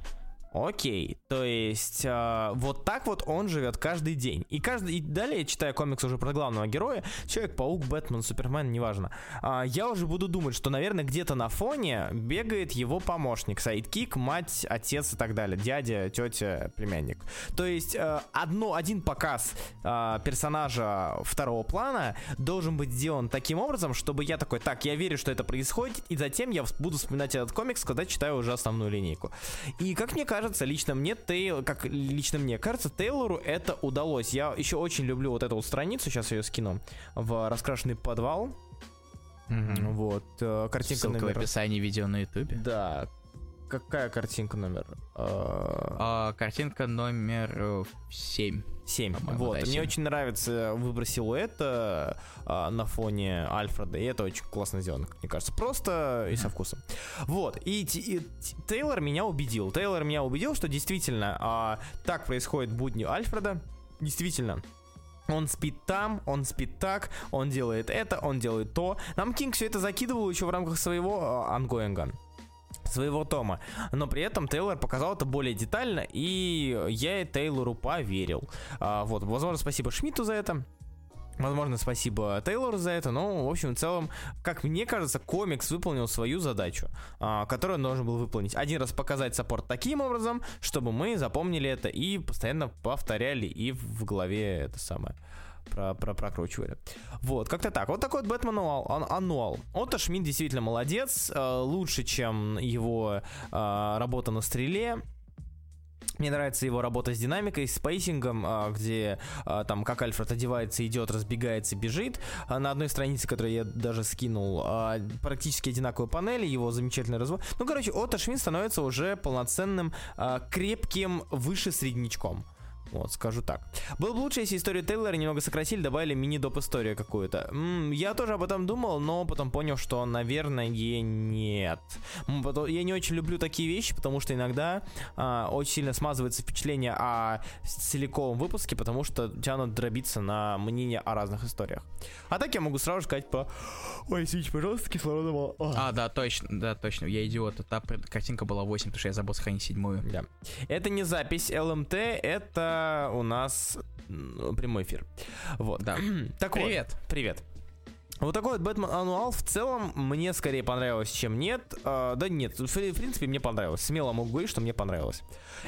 окей, то есть э, вот так вот он живет каждый день. И каждый и далее, читая комикс уже про главного героя, Человек-паук, Бэтмен, Супермен, неважно, э, я уже буду думать, что, наверное, где-то на фоне бегает его помощник, сайдкик, мать, отец и так далее, дядя, тетя, племянник. То есть э, одно, один показ э, персонажа второго плана должен быть сделан таким образом, чтобы я такой, так, я верю, что это происходит, и затем я буду вспоминать этот комикс, когда читаю уже основную линейку. И как мне кажется, кажется, лично мне Тейл, как лично мне кажется, Тейлору это удалось. Я еще очень люблю вот эту вот страницу, сейчас ее скину, в раскрашенный подвал. Мгм. Вот, э, картинка Ссылка номер... в описании видео на ютубе. Да, какая картинка номер? Э, А, картинка номер 7. 7. По-моему, Вот. да, Мне очень нравится выбор силуэта а, на фоне Альфреда, и это очень классно сделано, мне кажется. Просто и со вкусом. Вот. И, и Т- Тейлор меня убедил. Тейлор меня убедил, что действительно а, так происходит будни Альфреда. Действительно. Он спит там, он спит так, он делает это, он делает то. Нам Кинг все это закидывал еще в рамках своего ongoing'а своего тома. Но при этом Тейлор показал это более детально, и я Тейлору поверил. А, вот, возможно, спасибо Шмидту за это. Возможно, спасибо Тейлору за это, но, в общем, в целом, как мне кажется, комикс выполнил свою задачу, а, которую он должен был выполнить. Один раз показать саппорт таким образом, чтобы мы запомнили это и постоянно повторяли и в голове это самое про, про прокручивали. Вот, как-то так. Вот такой вот Бэтмен ануал. ан- ануал. Отто Шмидт действительно молодец. э, лучше, чем его э, работа на стреле. Мне нравится его работа с динамикой, с pacing'ом, а, где там как Альфред одевается, идет, разбегается, бежит. На одной странице, которую я даже скинул, практически одинаковые панели, его замечательный разворот. Ну, короче, Отто Шмидт становится уже полноценным, крепким, выше среднячком. Вот, скажу так. Было бы лучше, если историю Тейлора немного сократили, добавили мини-доп историю какую-то. Я тоже об этом думал, но потом понял, что, наверное, нет. Я не очень люблю такие вещи, потому что иногда а, очень сильно смазывается впечатление о целиковом выпуске, потому что тянут дробиться на мнение о разных историях. А так я могу сразу же сказать по... Ой, извините, пожалуйста, кислорода мало. А. А, да, точно, да, точно, я идиот. Та пр- картинка была 8, потому что я забыл сохранить седьмую. Да. Это не запись ЛМТ, это у нас прямой эфир. Вот. Да. *clears throat* Так вот. Привет. Привет. Вот такой вот Бэтмен Ануал в целом мне скорее понравилось, чем нет. А, да нет, в, в принципе мне понравилось. Смело могу говорить, что мне понравилось.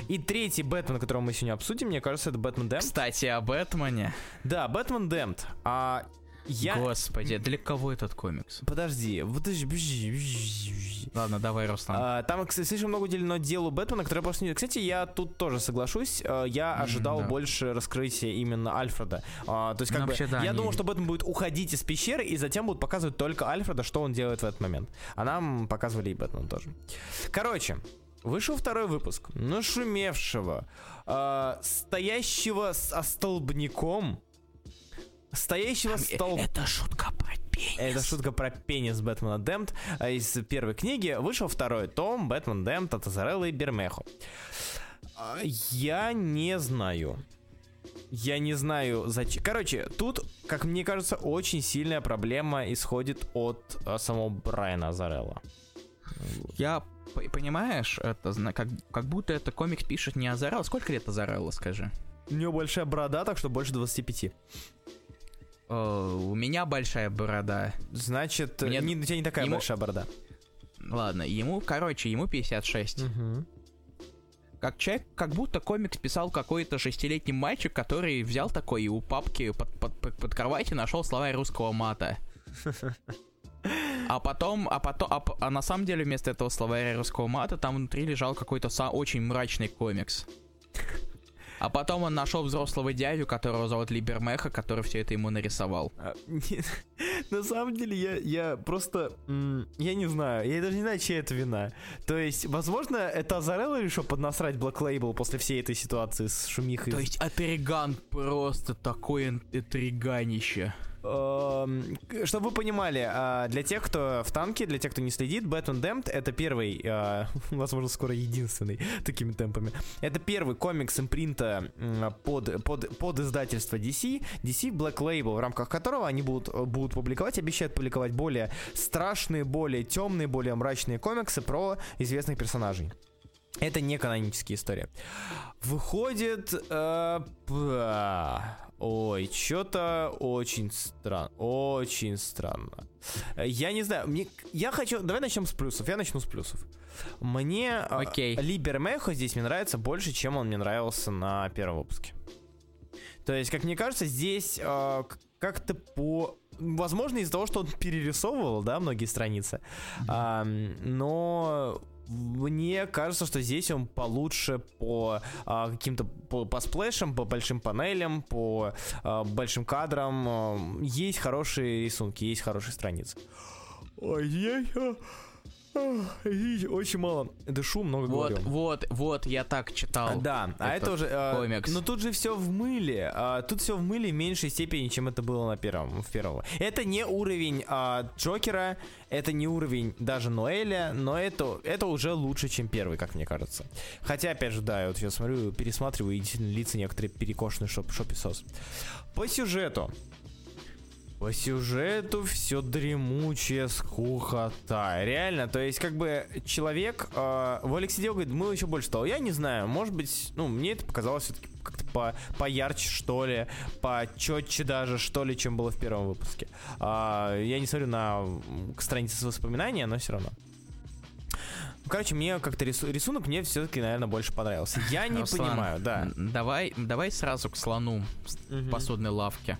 И третий Бэтмен, которого мы сегодня обсудим, мне кажется, это Бэтмен Дэмп. Кстати, о Бэтмене. Да, Бэтмен Дэмпт. А я... Господи, для кого этот комикс? Подожди, ж- Ладно, давай, Руслан. А, Там, кстати, слишком много уделено делу Бэтмена, который просто не... Кстати, я тут тоже соглашусь. а, Я ожидал да. больше раскрытия именно Альфреда. А, То есть, как Ну, бы, вообще, да, я они- думал, что Бэтмен будет уходить из пещеры, и затем будут показывать только Альфреда, что он делает в этот момент. А нам показывали и Бэтмен тоже. Короче, Вышел второй выпуск нашумевшего, а, стоящего с остолбняком, стоящего столб... Это шутка про пенис. Это шутка про пенис Бэтмена Демпт а из первой книги. Вышел второй том Бэтмен Демпт от Азарелла и Бермехо. А, Я не знаю. Я не знаю зачем. Короче, тут, как мне кажется, очень сильная проблема исходит от а, самого Брайана Азарелла. Я, понимаешь, это как, как будто это комикс пишет не Азарелла. Сколько лет Азарелла, скажи? У него большая борода, так что больше 25. Э, у меня большая борода. Значит, Мне- не, у тебя не такая ему- большая борода. Ладно, ему, короче, ему 56. Как человек, как будто комикс писал какой-то шестилетний мальчик, который взял такой и у папки под, под, под, под кроватью нашел словарь русского мата. А потом, а потом, а, а на самом деле вместо этого словаря русского мата там внутри лежал какой-то очень мрачный комикс. А потом он нашел взрослого дядю, которого зовут Либермеха, который все это ему нарисовал. А, не- *laughs* На самом деле, я, я просто... Я не знаю. Я даже не знаю, чья это вина. То есть, возможно, это Азарелло решил поднасрать Black Label после всей этой ситуации с шумихой. То есть Атриган просто такое интриганище. Эм, Чтобы вы понимали, а, для тех, кто в танке, для тех, кто не следит, Batman Damned это первый, а, *laughs* возможно, скоро единственный *laughs* такими темпами. Это первый комикс импринта под, под, под издательство DC, DC Black Label, в рамках которого они будут, будут публиковать, обещают публиковать более страшные, более темные, более мрачные комиксы про известных персонажей. Это не канонические истории. Выходит... э, ой, что-то очень странно. Очень странно. Э, Я не знаю, мне, я хочу... Давай начнем с плюсов. Я начну с плюсов. Мне э, Окей. Либер Мехо здесь мне нравится больше, чем он мне нравился на первом выпуске. То есть, как мне кажется, здесь э, как-то по... Возможно, из-за того, что он перерисовывал, да, многие страницы. Ам, но мне кажется, что здесь он получше по а, каким-то по, по сплэшам, по большим панелям, по а, большим кадрам. Есть хорошие рисунки, есть хорошие страницы. Ой, очень мало дышу, много Вот, говорю. вот, вот, я так читал. Да, а это уже... а, комикс. Но тут же все в мыле. а, тут все в мыле в меньшей степени, чем это было на первом, в первом. Это не уровень а, Джокера, это не уровень даже Ноэля, но это, это уже лучше, чем первый, как мне кажется. Хотя, опять же, да, я вот сейчас смотрю, пересматриваю, и действительно лица некоторые перекошенные шоп, шопи-сос. По сюжету. По сюжету все дремучая скукота. Реально, то есть, как бы человек. Э, Волик сидел, говорит, мы еще больше стало. Я не знаю, может быть, ну, мне это показалось все-таки как-то по, поярче, что ли, почетче даже, что ли, чем было в первом выпуске. А, я не смотрю на страницы с воспоминания, но все равно. Короче, мне как-то рису- рисунок мне все-таки, наверное, больше понравился. Я не Руслан, понимаю, да. Давай, давай сразу к слону Мгм. посудной лавке.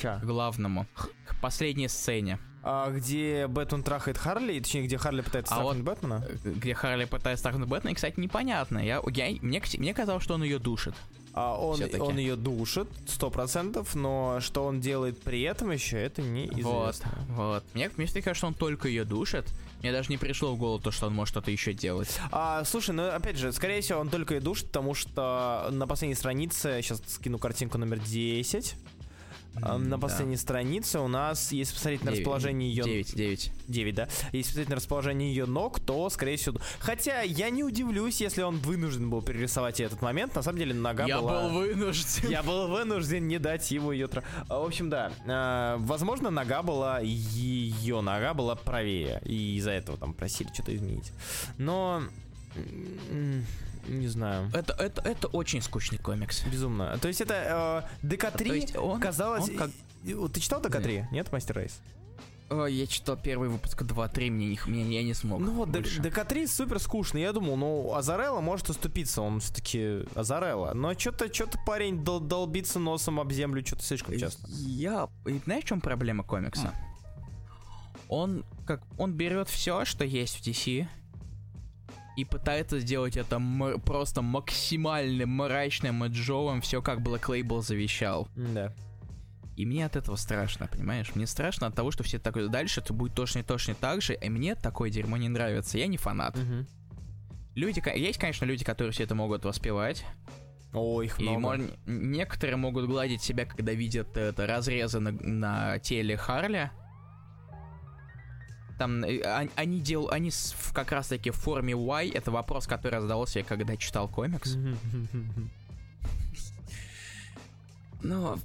Ча. К главному. К последней сцене. А, где Бэтмен трахает Харли, точнее, где Харли пытается А трахнуть Бэтмена? э, Где Харли пытается трахнуть Бэтмена, кстати, непонятно. Я, я, мне, мне казалось, что он ее душит. А он, он ее душит, сто процентов, но что он делает при этом еще, это неизвестно. Вот, вот. Мне, мне кажется, что он только ее душит. Мне даже не пришло в голову то, что он может что-то еще делать. А, слушай, ну опять же, скорее всего, он только и душит, потому что на последней странице, сейчас скину картинку номер 10. На да. последней странице у нас, если посмотреть на расположение ее... 9, 9. 9, да. Если посмотреть на расположение ее ног, то, скорее всего... Хотя, я не удивлюсь, если он вынужден был перерисовать этот момент. На самом деле, нога Я была... был вынужден. Я был вынужден не дать ему ее... А, В общем, да. а, Возможно, нога была... Ее нога была правее. И из-за этого там просили что-то изменить. Но... Не знаю. Это, это, это очень скучный комикс. Безумно. То есть это э, ДК-3 То есть он- казалось... он как- Ты читал ДК-3? Нет, Master Race? О, я читал первый выпуск 2-3, мне, не- мне я не смог. Ну вот, Д- больше. ДК-3 супер скучный. Я думал, ну, Азарелла может уступиться, он все-таки Азарелла. Но что-то что парень дол- долбится носом об землю что-то слишком часто. Я... и Знаешь, в чем проблема комикса? Он как... Он берет все, что есть в DC, и пытается сделать это м- просто максимально мрачным и джовым, все как Black Label завещал. Да. И мне от этого страшно, понимаешь? Мне страшно от того, что все так дальше, это будет точно точно так же, и мне такое дерьмо не нравится. Я не фанат. Мгм. Люди, есть, конечно, люди, которые все это могут воспевать. О, их И много. мор- некоторые могут гладить себя, когда видят это разрезы на, на теле Харли. Там э, он- они дел, они в- как раз таки в форме Y. Это вопрос, который я задавался, я когда читал комикс. Мгм.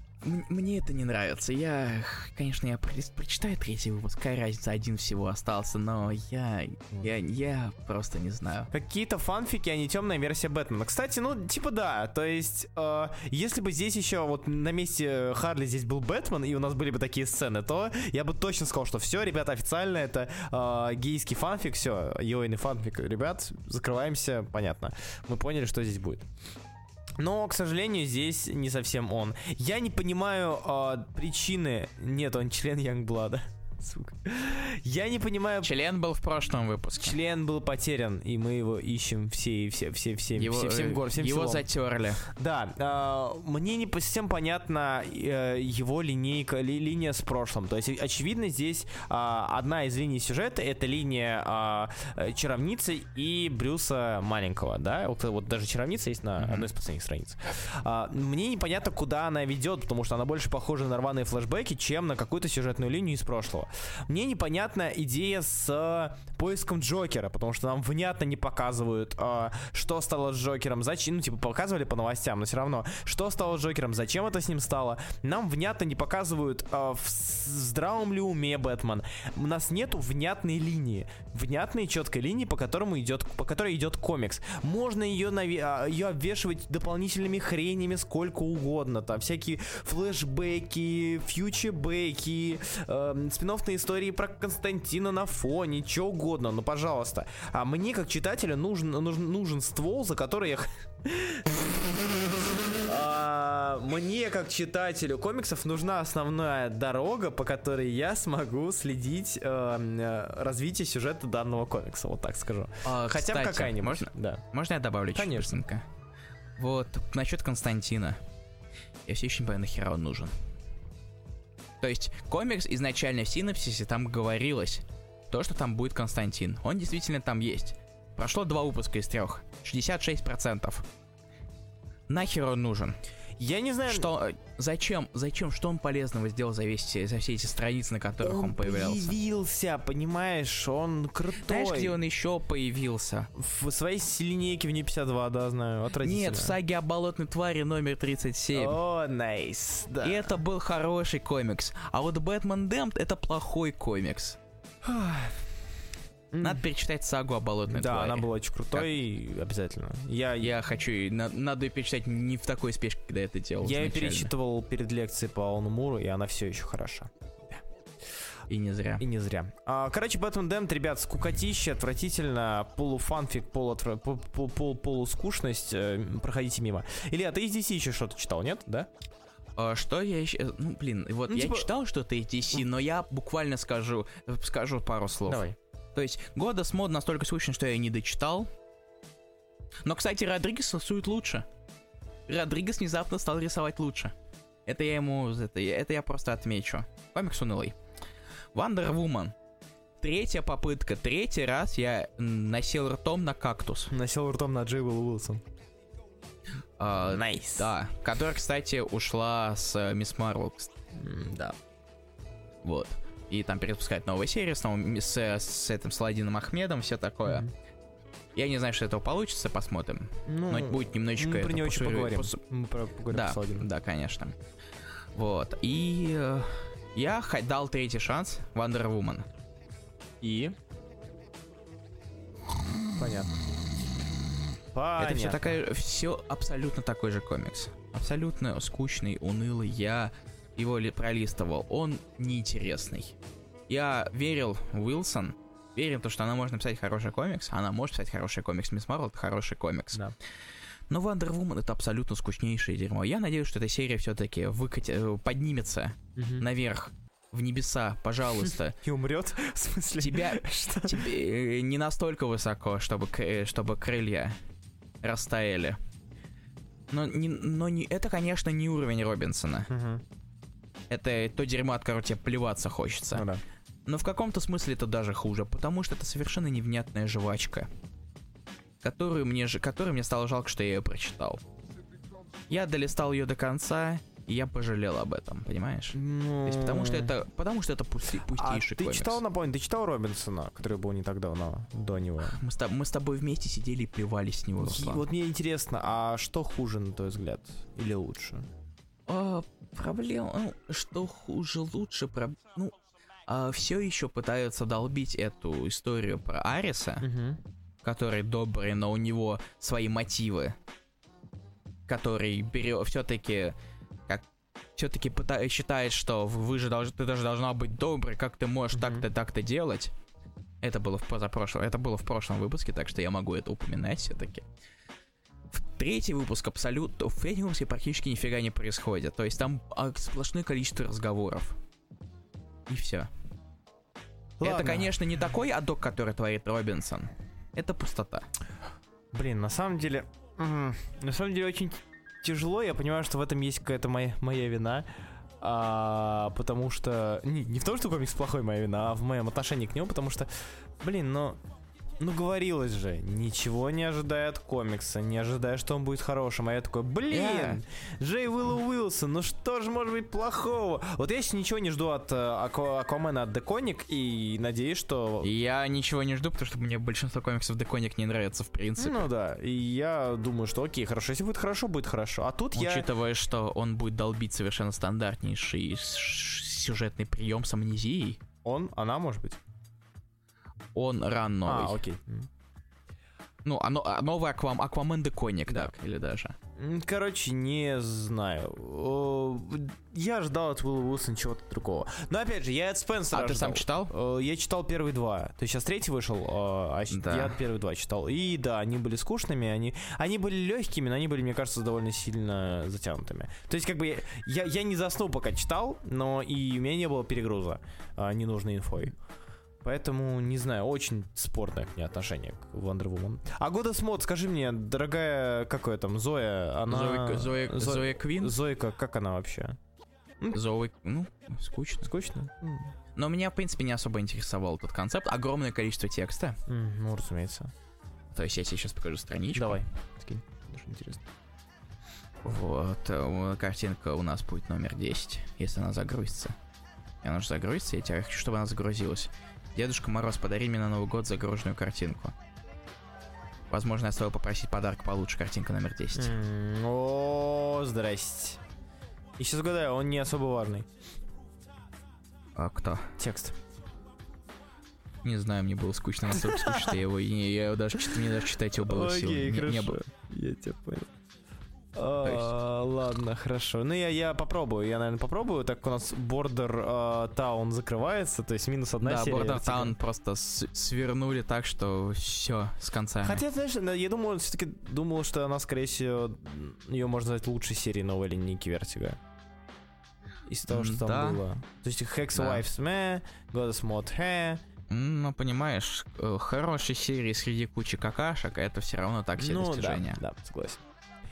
Мне это не нравится. Я, конечно, я про- прочитаю третий выпуск. Какая разница, один всего остался, но я, я, я просто не знаю. Какие-то фанфики, а не темная версия Бэтмена. Кстати, ну, типа да, то есть, э, если бы здесь еще вот на месте Харли здесь был Бэтмен, и у нас были бы такие сцены, то я бы точно сказал, что все, ребята, официально это э, гейский фанфик, все, йойный фанфик, ребят, закрываемся, понятно. Мы поняли, что здесь будет. Но, к сожалению, здесь не совсем он. Я не понимаю э, причины. Нет, он член Янгблада. Сука. Я не понимаю, Член был в прошлом выпуске. член был потерян, и мы его ищем все, и все, все, все, Его, все, всем э, гор, всем его селом. затерли. Да, а, мне не совсем понятна э, его линейка, ли- линия с прошлым. То есть, очевидно, здесь а, одна из линий сюжета это линия э, чаровницы и Брюса маленького, да? Вот, вот даже чаровница есть на одной из последних страниц. А, мне непонятно, куда она ведет, потому что она больше похожа на рваные флешбеки, чем на какую-то сюжетную линию из прошлого. Мне непонятна идея с э, поиском Джокера, потому что нам внятно не показывают, э, что стало с Джокером, зачем, ну, типа, показывали по новостям, но все равно, что стало с Джокером, зачем это с ним стало. Нам внятно не показывают, э, в здравом ли уме Бэтмен. У нас нету внятной линии, внятной четкой линии, по которому идет, по которой идет комикс. Можно ее, ее обвешивать дополнительными хренями сколько угодно, там всякие флешбеки, фьючербеки, э, спин-оффные истории про Константина на фоне, что угодно, ну пожалуйста. А мне как читателю нужен, нужен, нужен ствол, за который я... *laughs* А, Мне, как читателю комиксов, нужна основная дорога, по которой я смогу следить э, э, развитие сюжета данного комикса, вот так скажу. А, Хотя бы какая-нибудь. Можно, Да. можно я добавлю Конечно. Вот, насчет Константина. Я все еще не понимаю, нахера он нужен. То есть, комикс изначально в синапсисе там говорилось, то, что там будет Константин. Он действительно там есть. Прошло два выпуска из трех. 66%. Нахер он нужен? Я не знаю... Что, э, зачем, зачем, что он полезного сделал за, весь, за все эти страницы, на которых он, появлялся? появился, понимаешь, он крутой. Знаешь, где он еще появился? В своей линейке в не 52, да, знаю, отвратительно. Нет, в саге о болотной твари номер 37. О, найс, да. И это был хороший комикс. А вот Бэтмен Дэмпт это плохой комикс. Надо перечитать сагу о болотной Да, твари. она была очень крутой, обязательно. Я, я, хочу, на- надо ее перечитать не в такой спешке, когда это делал. я ее изначально. перечитывал перед лекцией по Алану Муру, и она все еще хороша. И не зря. И не зря. А, короче, Бэтмен Дэмт, ребят, скукотище, отвратительно, полуфанфик, полуотвра... пол- пол- пол- полускучность, э, проходите мимо. Илья, ты из DC еще что-то читал, нет? Да? А, что я еще... Ну, блин, вот Ну, я типа- читал что-то из DC, но я буквально скажу, скажу пару слов. Давай. То есть, года с мод настолько скучен, что я не дочитал. Но, кстати, Родригес рисует лучше. Родригес внезапно стал рисовать лучше. Это я ему... Это, я- это я просто отмечу. Комикс унылый. Wonder Woman. Третья попытка. Третий раз я м, насел ртом на кактус. Насел ртом на Дж. Уиллоу Уилсон. А, Nice. Да. Которая, кстати, ушла с э, Мисс Марвел. Да. Вот. И там перезапускают новые серии с, новым- с, с этим Саладином Ахмедом, все такое. Я не знаю, что этого получится, посмотрим. Ну, Но будет немножечко... мы про нее еще поговорим. посу- Мы про- поговорим Да, да, конечно. Вот. И э, я дал третий шанс Wonder Woman. И? Понятно. Понятно. Это все такая, все абсолютно такой же комикс. Абсолютно скучный, унылый. Я его ли пролистывал. Он неинтересный. Я верил Уилсон, верил в то, что она может написать хороший комикс. Она может писать хороший комикс. Мисс Марвел это хороший комикс. Да. Но Wonder Woman это абсолютно скучнейшее дерьмо. Я надеюсь, что эта серия все-таки выкати... э, поднимется Мгм. наверх, в небеса, пожалуйста. *laughs* И умрет? *laughs* В смысле? Тебя, *laughs* Что? тебе э, не настолько высоко, чтобы, э, чтобы крылья растаяли. Но, не, но не, это, конечно, не уровень Робинсона. Мгм. Это то дерьмо, от которого тебе плеваться Ну хочется. да. Но в каком-то смысле это даже хуже, потому что это совершенно невнятная жвачка, которую мне, же- которую мне стало жалко, что я ее прочитал. Я долистал ее до конца, и я пожалел об этом, понимаешь? То есть потому что это, потому что это пусти- А пустейший ты комикс. читал, напомню, ты читал Робинсона, который был не так давно, до него? Мы с, мы с тобой вместе сидели и плевались с него, И вот мне интересно, а что хуже, на твой взгляд? Или лучше? А, проблема, ну, что хуже, лучше, про, ну, все еще пытаются долбить эту историю про Ариса, который добрый, но у него свои мотивы, который берет все-таки как все-таки считает, что вы же должны, ты даже должна быть доброй, как ты можешь Мгм. так-то так-то делать. Это было в позапрошлом, это было в прошлом выпуске, так что я могу это упоминать все-таки. В третий выпуск абсолютно, в третьем выпуске практически нифига не происходит. То есть там а, сплошное количество разговоров. И все. Это, Ладно. конечно, не такой адок, который творит Робинсон. Это пустота. Блин, на самом деле, на самом деле очень тяжело. Я понимаю, что в этом есть какая-то моя, моя вина. А, потому что... Не, не в том, что комикс плохой моя вина, а в моем отношении к нему, потому что, блин, ну... Ну, говорилось же, ничего не ожидая от комикса, не ожидая, что он будет хорошим. А я такой, блин, Джей Уиллу Уилсон, ну что же может быть плохого? Вот я сейчас ничего не жду от э, Аква- Аквамена от Деконик и надеюсь, что... Я ничего не жду, потому что мне большинство комиксов Деконик не нравится в принципе. Ну да, и я думаю, что окей, хорошо, если будет хорошо, будет хорошо. А тут я... Учитывая, что он будет долбить совершенно стандартнейший сюжетный прием с амнезией, Он, она может быть. Он ран новый. А, окей. Ну, а, но- а новый Аквам, Аквамен Деконик, Да. так, или даже. Короче, не знаю. Я ждал от Уилла Уилсона чего-то другого. Но опять же, я от Спенсера А ты сам ждал. читал? Э, Я читал первые два. То есть сейчас третий вышел, а щ- Да. я первые два читал. И да, они были скучными, они, они были легкими, но они были, мне кажется, довольно сильно затянутыми. То есть, как бы я, я, я не заснул, пока читал, но и у меня не было перегруза а, ненужной инфой. Поэтому, не знаю, очень спорное к ней отношение к Wonder Woman. А года Смот, скажи мне, дорогая, какая там, Зоя, она... Зоя, Зоя, Зо- Зоя Квин? Зойка, как она вообще? Зои, ну, скучно. Скучно? Но меня, в принципе, не особо интересовал этот концепт. Огромное количество текста. м, Ну, разумеется. То есть я тебе сейчас покажу страничку. Давай, скинь. Даже интересно. Вот, э, картинка у нас будет номер 10, если она загрузится. И она же загрузится, я тебе хочу, чтобы она загрузилась. Дедушка Мороз, подари мне на Новый год загруженную картинку. Возможно, я стоило попросить подарок получше, картинка номер 10. М, О, здрасте. И сейчас угадаю, он не особо важный. А кто? Текст. Не знаю, мне было скучно, настолько скучно, что я его, я его даже, мне даже читать его было сил. Окей, не, не хорошо. было. Я тебя понял. А, ладно, хорошо. Ну, я, я попробую, я, наверное, попробую. Так у нас Border а, Town закрывается, то есть минус одна Да, серия. Border типа. Town просто свернули так, что все, с концами. Хотя, знаешь, на- я думал, все-таки думал, что она, скорее всего, ее можно назвать лучшей серией новой линейки Вертига. Из того, что там Да. было. То есть Hex Да. Wives Me, Goddess Mod. М, Ну, понимаешь, э, хорошей серии среди кучи какашек, это все равно так себе Ну, да, достижение. да, согласен.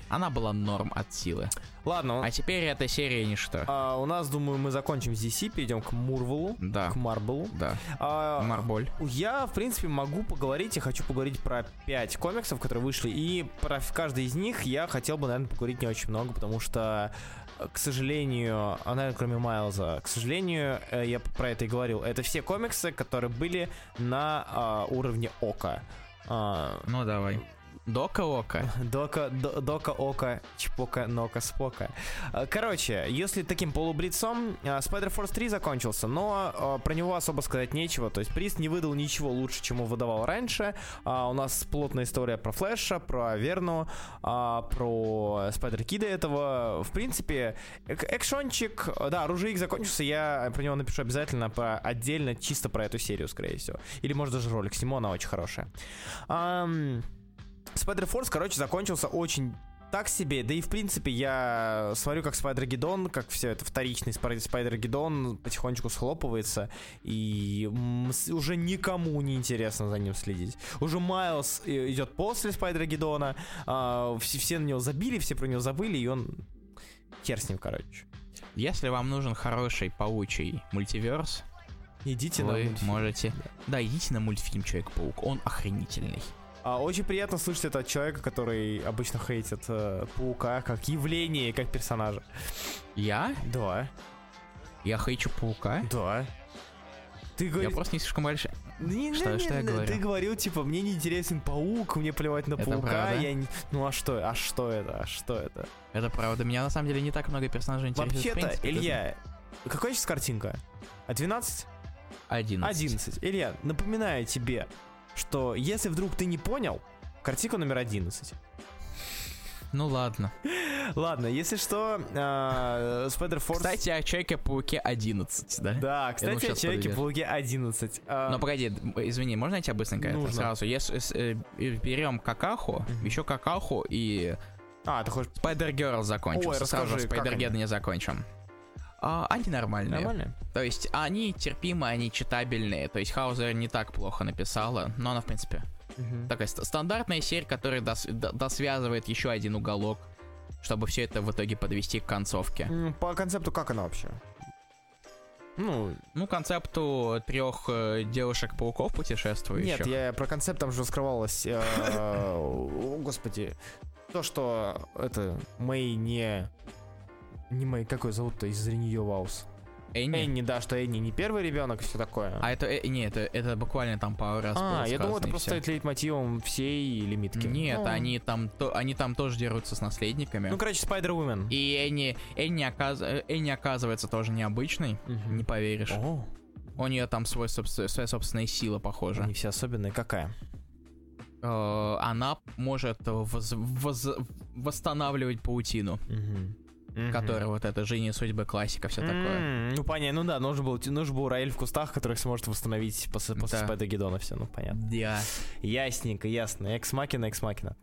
Она была норм от силы. Ладно, А теперь эта серия ничто. а, у нас, думаю, мы закончим с DC, перейдем к Мурвелу, Да, к Марблу. да. А, Марболь. Я, в принципе, могу поговорить, я хочу поговорить про 5 комиксов, которые вышли, и про каждый из них я хотел бы, наверное, поговорить не очень много, потому что, э, к сожалению, а, наверное, кроме Майлза, к сожалению, э, я про это и говорил, это все комиксы, которые были на а, уровне Ока. А, Ну, давай. Дока Ока. Дока, до- дока, ока, чпока, нока, спока. А, Короче, если таким полублицом, а, Spider-Force 3 закончился, но а, про него особо сказать нечего. То есть Прист не выдал ничего лучше, чем он выдавал раньше. У нас плотная история про Флэша, про Верну, про Spider-Kid а этого. В принципе, эк- экшончик, да, Оружие X закончился, я про него напишу обязательно про, отдельно, чисто про эту серию, скорее всего. Или, может, даже ролик сниму, она очень хорошая. Spider-Force, короче, закончился очень так себе, да и в принципе я смотрю, как Spider-Geddon, как все это вторичный Spi- Spider-Geddon потихонечку схлопывается, и уже никому не интересно за ним следить. Уже Майлз э, идет после Spider-Geddon а, все, все на него забили, все про него забыли, и он хер с ним, короче. Если вам нужен хороший паучий мультиверс, Идите на вы мультфильм. можете... Да, идите на мультфильм Человек-паук, он охренительный. А, очень приятно слышать это от человека, который обычно хейтит э, Паука как явление, как персонажа. Я? Да, Я хейчу паука? да. Ты Я говоришь... просто не слишком большой. Не, Что- не, что не, я говорю? Ты говорил, типа, мне не интересен паук, мне плевать на Это паука, правда? я не... Ну а что, а что это, а что это? Это правда. Меня на самом деле не так много персонажей интересует. Вообще-то, Илья, какая сейчас картинка? А 12? это 11. 11. Илья, напоминаю тебе, что если вдруг ты не понял, картинка номер 11. Ну ладно. Ладно, если что, а, Spider-Force... Кстати, о Человеке-пауке 11, да? Да, кстати, о Человеке-пауке 11. А, Но погоди, извини, можно я тебя быстренько это Нужно. сразу? Если э, берем какаху, Мгм. еще какаху и А, ты хочешь... Spider Girl закончился. Ой, сразу расскажи, как Spider они? не закончим. А, они нормальные. Нормально? То есть они терпимые, они читабельные. То есть Хаузер не так плохо написала, но она, в принципе, Мгм. такая ст- стандартная серия, которая дос- досвязывает еще один уголок, чтобы все это в итоге подвести к концовке. По концепту как она вообще? Ну, Ну, концепту трех девушек-пауков путешествующих. нет, я про концепт там же раскрывалось. э, *laughs* О, господи. То, что это Мэй не... Не Мэй, какой зовут-то из нее Ваус? Энни. Энни, да, что Энни не первый ребенок, все такое. А это, э, не, это, это буквально там пару раз А, я думал, это просто всё. стоит лейтмотивом всей лимитки. Нет, Ну, они там, то, они там тоже дерутся с наследниками. Ну, короче, Spider-Woman. И Энни, Энни, оказ- э, Энни оказывается тоже необычной, Мгм. не поверишь. О, У нее там свой, собс- своя собственная сила, похоже. они все особенные. Какая? Э, Она может воз- воз- восстанавливать паутину, Мгм. Мгм. которая вот это жизнь и судьбы классика, все такое. М, Ну, понятно, ну да, нужен был, нужен был Раэль в кустах, который сможет восстановить после, после Да. Спайда Гедона все, ну понятно. Да. Ясненько, ясно. Экс-макина, экс-макина.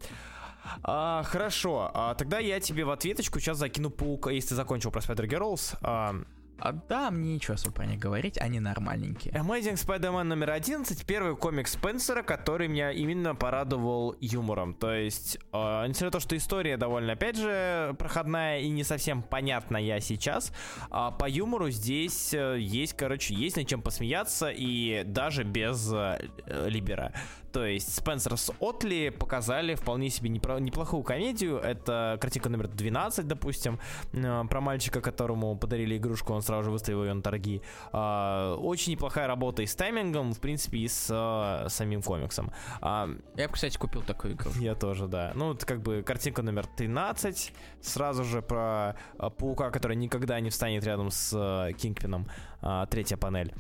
А, хорошо, а, тогда я тебе в ответочку сейчас закину паука, если ты закончил про Spider Girls. А, А да, мне ничего особо про них говорить, они нормальненькие. Amazing Spider-Man номер 11, первый комик Спенсера, который меня именно порадовал юмором. То есть, э, несмотря на то, что история довольно, опять же, проходная и не совсем понятная сейчас, а по юмору здесь э, есть, короче, есть над чем посмеяться и даже без э, э, Либера. То есть Спенсер с Отли показали вполне себе непро- неплохую комедию. Это картинка номер 12, допустим, э, про мальчика, которому подарили игрушку, он сразу же выставил ее на торги. А, Очень неплохая работа и с таймингом, в принципе, и с э, самим комиксом. А, Я бы, кстати, купил такую игру. я тоже, да. Ну, это как бы картинка номер 13. Сразу же про э, паука, который никогда не встанет рядом с Кингпином. А, третья панель.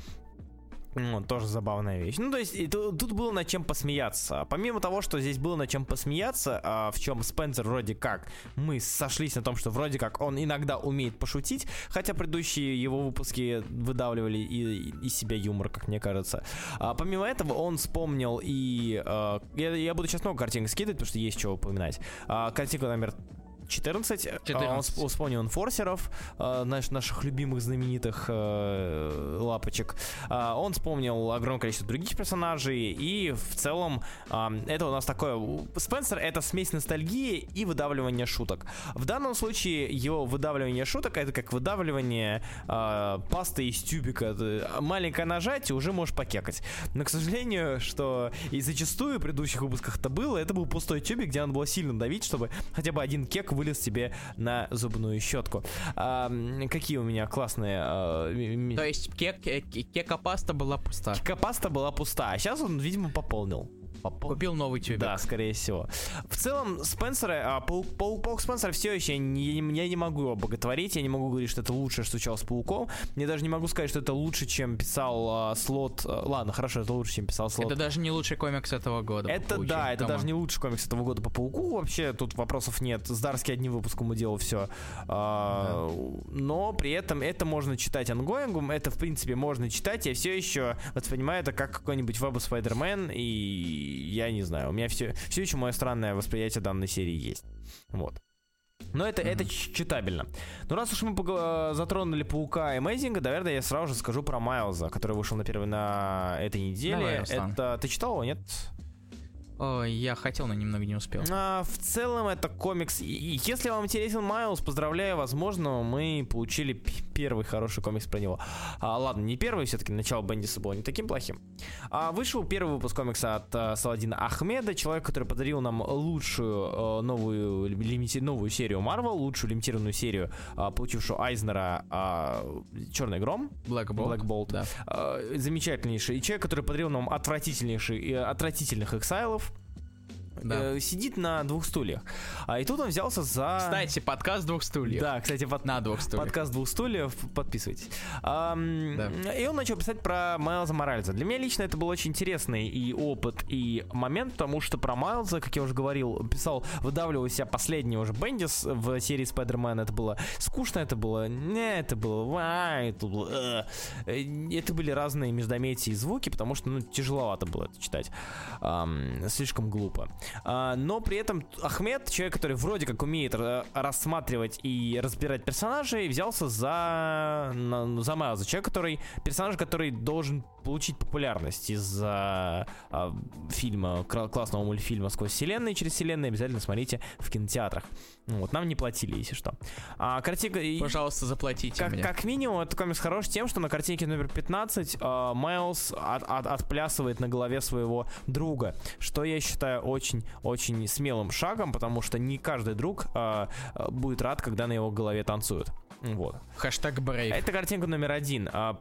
Ну, тоже забавная вещь. Ну, то есть, и ту- тут было над чем посмеяться. Помимо того, что здесь было над чем посмеяться, а, в чем Спенсер вроде как, мы сошлись на том, что вроде как он иногда умеет пошутить, хотя предыдущие его выпуски выдавливали и, и из себя юмор, как мне кажется. А, помимо этого, он вспомнил и... а, я, я буду сейчас много картинок скидывать, потому что есть что упоминать. А, картинка номер 14. А, Он 14. всп- вспомнил инфорсеров, а, наш- наших любимых знаменитых э, лапочек. А, Он вспомнил огромное количество других персонажей. И в целом а, это у нас такое... Спенсер — это смесь ностальгии и выдавливания шуток. В данном случае его выдавливание шуток — это как выдавливание а, пасты из тюбика. Маленькое нажатие, уже можешь покекать. Но, к сожалению, что и зачастую в предыдущих выпусках это было, это был пустой тюбик, где надо было сильно давить, чтобы хотя бы один кек вылез тебе на зубную щетку. А, какие у меня классные... а, То есть кек, э, ке- кека-паста была пуста. Капаста была пуста, а сейчас он, видимо, пополнил. Купил новый тюбик. Да, скорее всего. В целом, Спенсера, а, паук, паук, Спенсера все еще не, я не могу его боготворить, я не могу говорить, что это лучшее, что случалось с пауком. Я даже не могу сказать, что это лучше, чем писал а, Слотт. а, ладно, хорошо, это лучше, чем писал Слотт. Это даже не лучший комикс этого года. Это да, это come on. даже не лучший комикс этого года по пауку. Вообще тут вопросов нет. Здарский одним выпуском уделал все. Но при этом это можно читать ongoing ом. Это в принципе можно читать. Я все еще воспринимаю это как какой-нибудь Web Spider-Man. И я не знаю. У меня все, все еще мое странное восприятие данной серии есть. Вот. Но это, это ч- читабельно. Ну, раз уж мы э, затронули Паука и Мейзинга, наверное, я сразу же скажу про Майлза, который вышел на первой на этой неделе. Давай, Руслан. это ты читал его, нет? Я хотел, но немного не успел. А, в целом это комикс. И- если вам интересен Майлз, поздравляю, возможно, мы получили первый хороший комикс про него. А, ладно, не первый, все-таки начало Бендиса было не таким плохим. А, вышел первый выпуск комикса от а, Саладина Ахмеда, человек, который подарил нам лучшую а, новую, лимити- новую серию Марвел, лучшую лимитированную серию, а, получившую Айзнера Черный Гром. Black Bolt. Black Bolt. Да. А, замечательнейший. И человек, который подарил нам отвратительнейший, э, отвратительных эксайлов. Да. э, сидит на двух стульях. А, и тут он взялся за... Кстати, подкаст двух стульев. Да, кстати, под... На двух стульях. подкаст двух стульев, подписывайтесь. Ам, Да. И он начал писать про Майлза Моральза. Для меня лично это был очень интересный и опыт, и момент, потому что про Майлза, как я уже говорил, писал, выдавливал из себя последний уже Бендис в серии Спайдермен. Это было скучно, это было... Не, это было... ва, Это, было э. Это были разные междометия и звуки, потому что ну, тяжеловато было это читать. Ам, слишком глупо. А, но при этом Ахмед, человек, который вроде как умеет рассматривать и разбирать персонажей, взялся за, за Майлза. Человек, который, персонаж, который должен получить популярность из-за а, фильма, классного мультфильма «Сквозь вселенные», через вселенные, обязательно смотрите в кинотеатрах. Ну Вот, нам не платили, если что. А картинка... Пожалуйста, заплатите как, мне. как минимум, этот комикс хорош тем, что на картинке номер 15 э, Майлз от- от- отплясывает на голове своего друга, что я считаю очень-очень смелым шагом, потому что не каждый друг э, э, будет рад, когда на его голове танцуют. Вот. Хэштег Брейв. Это картинка номер один. А,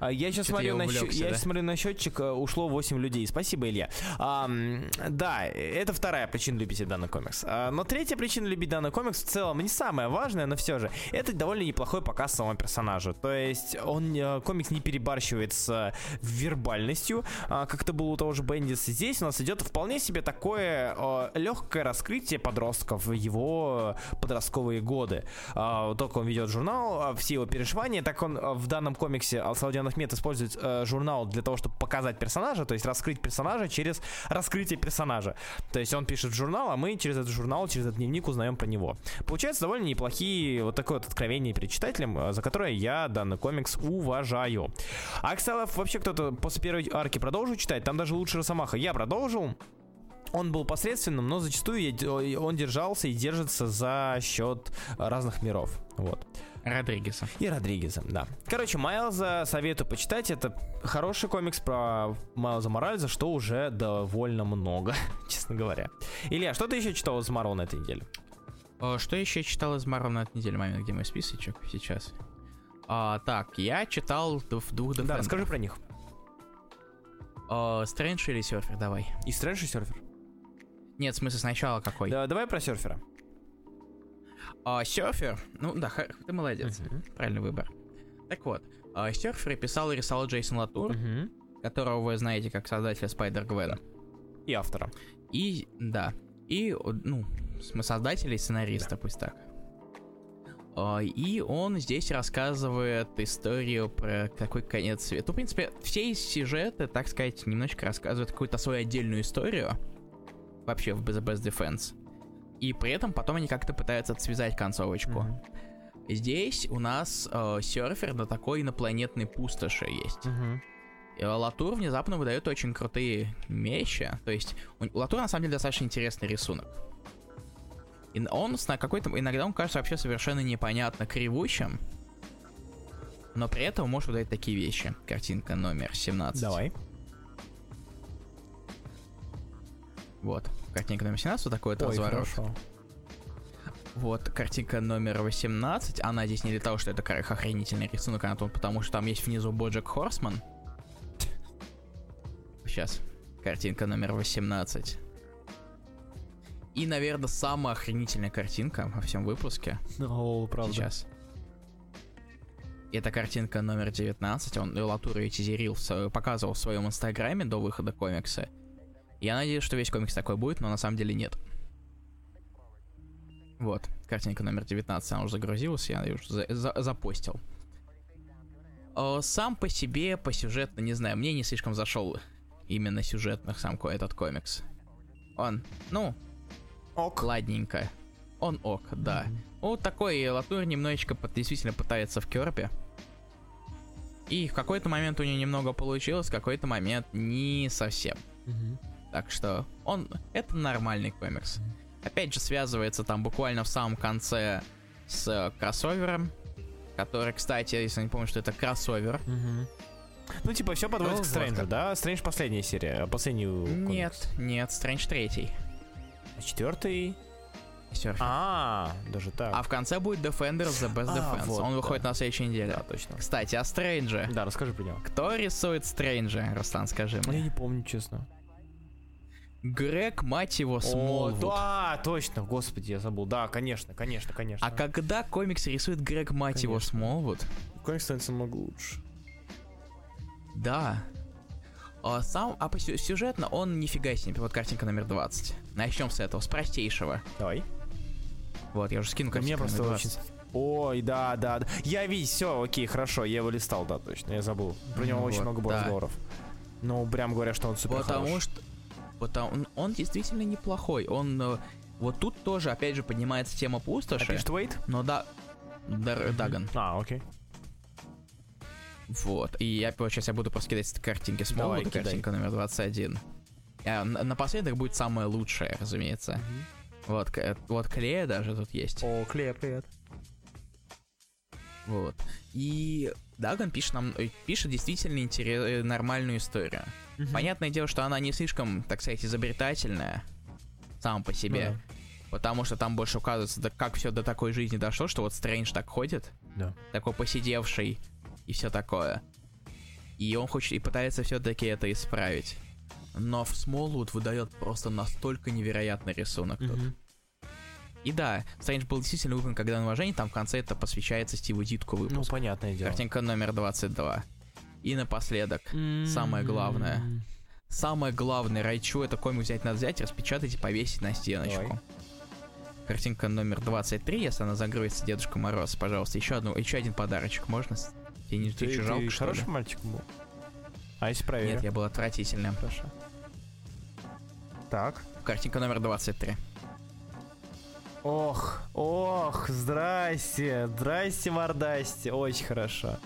А, Я сейчас смотрю, я на, счё- увлёкся, я да? щас смотрю на счетчик, э, ушло 8 людей. Спасибо, Илья. Ам, да, это вторая причина любить данный комикс. А, но третья причина любить данный комикс в целом не самая важная, но все же. Это довольно неплохой показ самого персонажа. То есть он э, комикс не перебарщивает с э, вербальностью, а, как это было у того же Бендиса. Здесь у нас идет вполне себе такое легкое раскрытие подростков в его подростковые годы. А, Только он ведет журнал, а все его переживания, так он а, в данном комиксе Алсаудиан Ахмед использует э, журнал для того, чтобы показать персонажа, то есть раскрыть персонажа через раскрытие персонажа. То есть он пишет журнал, а мы через этот журнал, через этот дневник узнаем про него. Получается довольно неплохие вот такое вот откровение перед читателем, э, за которое я данный комикс уважаю. Акселов вообще кто-то после первой арки продолжил читать, там даже лучше Росомаха. Я продолжил, он был посредственным, но зачастую он держался и держится за счет разных миров. Вот. Родригеса. И Родригеза, да. Короче, Майлза советую почитать. Это хороший комикс про Майлза Моральза, что уже довольно много, *laughs* честно говоря. Илья, что ты еще читал из Марвел на этой неделе? Что еще читал из Марвел на этой неделе? Момент, где мой списочек сейчас. А, так, я читал в двух Да, расскажи про них. Стрэндж или Серфер, давай. И Стрэндж и Серфер. Нет, в смысле сначала какой? Да, давай про Серфера. А, Серфер, ну да, ты молодец, правильный выбор. Так вот, а, Серфер писал и рисовал Джейсон Латур, Мгм. которого вы знаете как создателя Спайдер Гвена. И автора. И, да, и, ну, создателя и сценариста, пусть так. А, И он здесь рассказывает историю про какой конец света. Ну, в принципе, все сюжеты, так сказать, немножечко рассказывают какую-то свою отдельную историю. Вообще в Best Defense. И при этом потом они как-то пытаются связать концовочку. Мгм. Здесь у нас э, серфер на такой инопланетной пустоши есть. И Латур внезапно выдает очень крутые вещи. То есть у Латура на самом деле достаточно интересный рисунок. И он на какой-то иногда он кажется вообще совершенно непонятно кривущим. Но при этом может выдать такие вещи. Картинка номер 17. Давай. Вот. Картинка номер 17, вот такой вот Ой, разворот. хорошо. Вот, картинка номер 18. Она здесь не для того, что это охренительный рисунок, она тут потому, что там есть внизу Боджек Хорсман. Сейчас. Картинка номер 18. И, наверное, самая охренительная картинка во всем выпуске. *laughs* О, правда. Сейчас. Это картинка номер 19. Он Латура ее тизерил, показывал в своем инстаграме до выхода комикса. Я надеюсь, что весь комикс такой будет, но на самом деле нет. Вот, картинка номер 19, она уже загрузилась, я ее уже за- за- запостил. Э, Сам по себе, по сюжетно, не знаю, мне не слишком зашел именно сюжетных сам этот комикс. Он, ну, Ок. ладненько. Он ок, да. Вот такой Латур немножечко действительно пытается в керпе. И в какой-то момент у нее немного получилось, в какой-то момент не совсем. Мгм. Так что он это нормальный комикс. Опять же связывается там буквально в самом конце с э, кроссовером, который, кстати, если не помню, что это кроссовер. Мгм. Ну, типа, все подводится Ну, к вот Стрэнджу, как. да? Стрэндж последняя серия, последний комикс. Нет, нет, Стрэндж третий. Четвертый. Серфер. А, даже так. А в конце будет Defender The Best А, Defense. вот, Он да. выходит на следующей неделе. Да, точно. Кстати, о Стрэнже. Да, расскажи про него. Кто рисует Стрэнджа, Руслан, скажи Я мне. не помню, честно. Грег, мать его, О, Смолвуд. да, точно, господи, я забыл. Да, конечно, конечно, конечно. А когда комикс рисует Грег, мать его, Конечно. Смолвуд, Комикс становится много лучше. да. А сам, а по сю- сюжетно он нифига себе, вот картинка номер 20. Начнем с этого, с простейшего. Давай. Вот, я уже скину Мне картинку просто номер очень... 20. Ой, да, да, да. Я видел, все, окей, хорошо, я его листал, да, точно, я забыл. Про него Ну очень вот, много было да. разговоров. Ну, прям говорят, что он супер Потому хорош. что... Потому, он, он действительно неплохой. Он... э, Вот тут тоже, опять же, поднимается тема А пустоши. пишет Уэйт? Но да... Дар- Даган. А, окей. Вот. И я сейчас я буду просто кидать картинки с Давай, кидай. картинка номер 21. А, на- напоследок будет самое лучшее, разумеется. Вот, к- вот клея даже тут есть. О, Клея, привет. Вот. И Даган пишет нам, э, пишет действительно интерес, нормальную историю. Понятное дело, что она не слишком, так сказать, изобретательная сам по себе. Ну Потому что там больше указывается, да как все до такой жизни дошло, что вот Стрэндж так ходит, Да. такой посидевший и все такое. И он хочет и пытается все-таки это исправить. Но в Смолвуд выдает просто настолько невероятный рисунок тут. И да, Стрэндж был действительно выполнен как дан уважение, там в конце это посвящается Стиву Дитку Ну, выпуск. понятное дело. Картинка номер 22. И напоследок, самое главное. Самое главное, Райчу это комик взять надо взять, распечатать и повесить на стеночку. Давай. Картинка номер 23, если она загрузится, Дедушка Мороз, пожалуйста, еще одну, еще один подарочек можно? Тебе не Ты, ты, ты жалко, что ли? хороший мальчик был? А если проверю? Нет, я был отвратительным. Хорошо. Так. Картинка номер 23. Ох, ох, здрасте, здрасте, мордасте. Очень хорошо.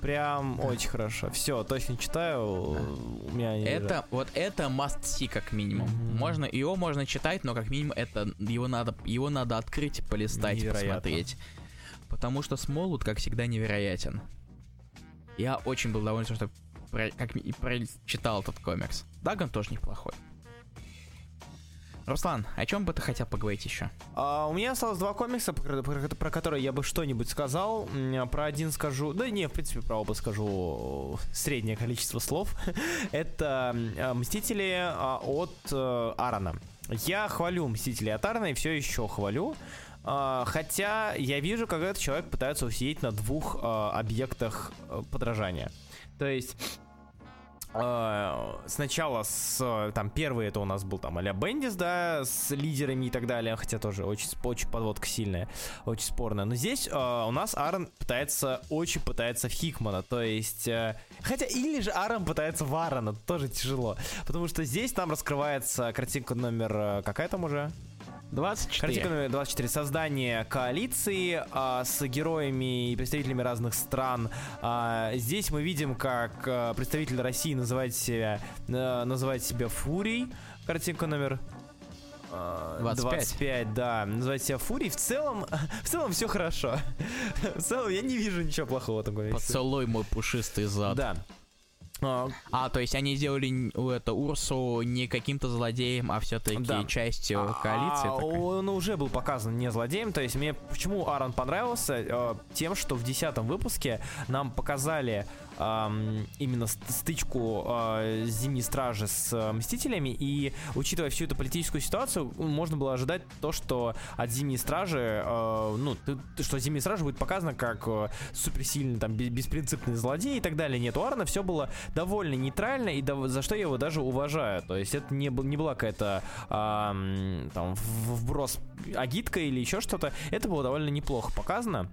Прям очень хорошо. Все, точно читаю. У меня они лежат. Это, вот это must see как минимум. Мгм. Можно, его можно читать, но как минимум это, его надо, его надо открыть, полистать, Невероятно. посмотреть. Потому что Смолвуд, как всегда, невероятен. Я очень был доволен, что про- как, прочитал этот комикс. Даган тоже неплохой. Руслан, о чем бы ты хотел поговорить еще? А, у меня осталось два комикса, про, про- про которые я бы что-нибудь сказал. Про один скажу, да не, в принципе, про оба скажу среднее количество слов. *laughs* Это а, Мстители а, от э, Аарона. Я хвалю Мстители от Аарона и все еще хвалю. А, Хотя я вижу, как этот человек пытается усидеть на двух объектах э, подражания. То есть э, сначала с э, там первый это у нас был там а-ля Бендис, да, с лидерами и так далее, хотя тоже очень, очень подводка сильная, очень спорная. Но здесь э, у нас Аарон пытается, очень пытается в Хикмана, то есть, э, хотя или же Аарон пытается в Аарона, тоже тяжело, потому что здесь там раскрывается картинка номер, э, какая там уже? 24. Картинка номер 24. Создание коалиции а, с героями и представителями разных стран. А, здесь мы видим, как а, представитель России называет себя, э, называет себя Фурий. Картинка номер а, 25. 25, да, называет себя Фурий. В целом, *laughs* в целом все хорошо. *laughs* В целом я не вижу ничего плохого комиксе. Поцелуй мой пушистый зад. Да. А, А, то есть они сделали это Урсу не каким-то злодеем, а все-таки Да. частью коалиции. А, такой? он уже был показан не злодеем. То есть мне почему Аарон понравился? Э, тем, что в десятом выпуске нам показали именно ст- стычку э, Зимней Стражи с э, Мстителями. И учитывая всю эту политическую ситуацию, можно было ожидать то, что от Зимней Стражи, э, ну, что Зимняя Стража будет показана как суперсильный, там, бе- беспринципный злодей и так далее. Нет, у Аарона все было довольно нейтрально, и за что я его даже уважаю. То есть это не, не была какая-то ам, там вброс агитка или еще что-то. Это было довольно неплохо показано.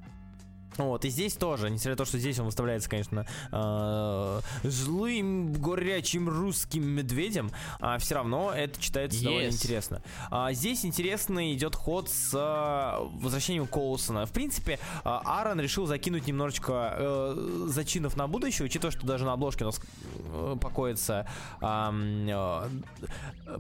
Вот, и здесь тоже, несмотря на то, что здесь он выставляется, конечно, э, злым, горячим русским медведем, все равно это читается довольно Yes. интересно. А, здесь интересный идет ход с э, возвращением Коулсона. В принципе, э, Аарон решил закинуть немножечко э, зачинов на будущее, учитывая, что даже на обложке у нас э, покоится ам, э,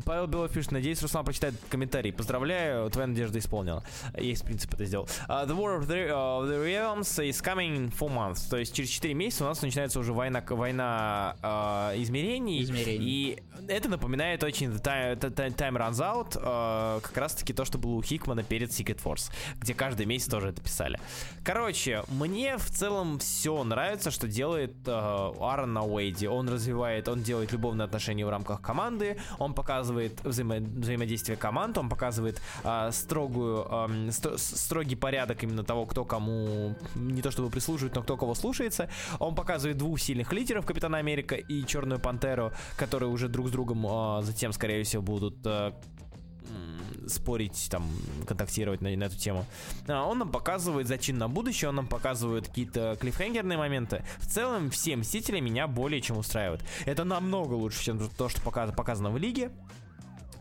Павел Белов пишет, надеюсь, Руслан прочитает комментарий. Поздравляю, твоя надежда исполнила. Я, в принципе, это сделал. Uh, the War of the, of the Realms Force is coming in four months. То есть через 4 месяца у нас начинается уже война, война э, измерений. Измерений. И это напоминает очень Time, Time Runs Out, э, как раз таки то, что было у Хикмана перед Secret Force, где каждый месяц тоже это писали. Короче, мне в целом все нравится, что делает э, Аарон на Уэйди. Он развивает, он делает любовные отношения в рамках команды, он показывает взаимо взаимодействие команд, он показывает э, строгую, э, ст строгий порядок именно того, кто кому не то чтобы прислуживает, но кто кого слушается. Он показывает двух сильных лидеров, Капитана Америка и Черную Пантеру, которые уже друг с другом э, затем, скорее всего, будут э, спорить, там, контактировать на, на эту тему. А, он нам показывает зачин на будущее, он нам показывает какие-то клиффхенгерные моменты. В целом, все Мстители меня более чем устраивают. Это намного лучше, чем то, что показано, показано в Лиге.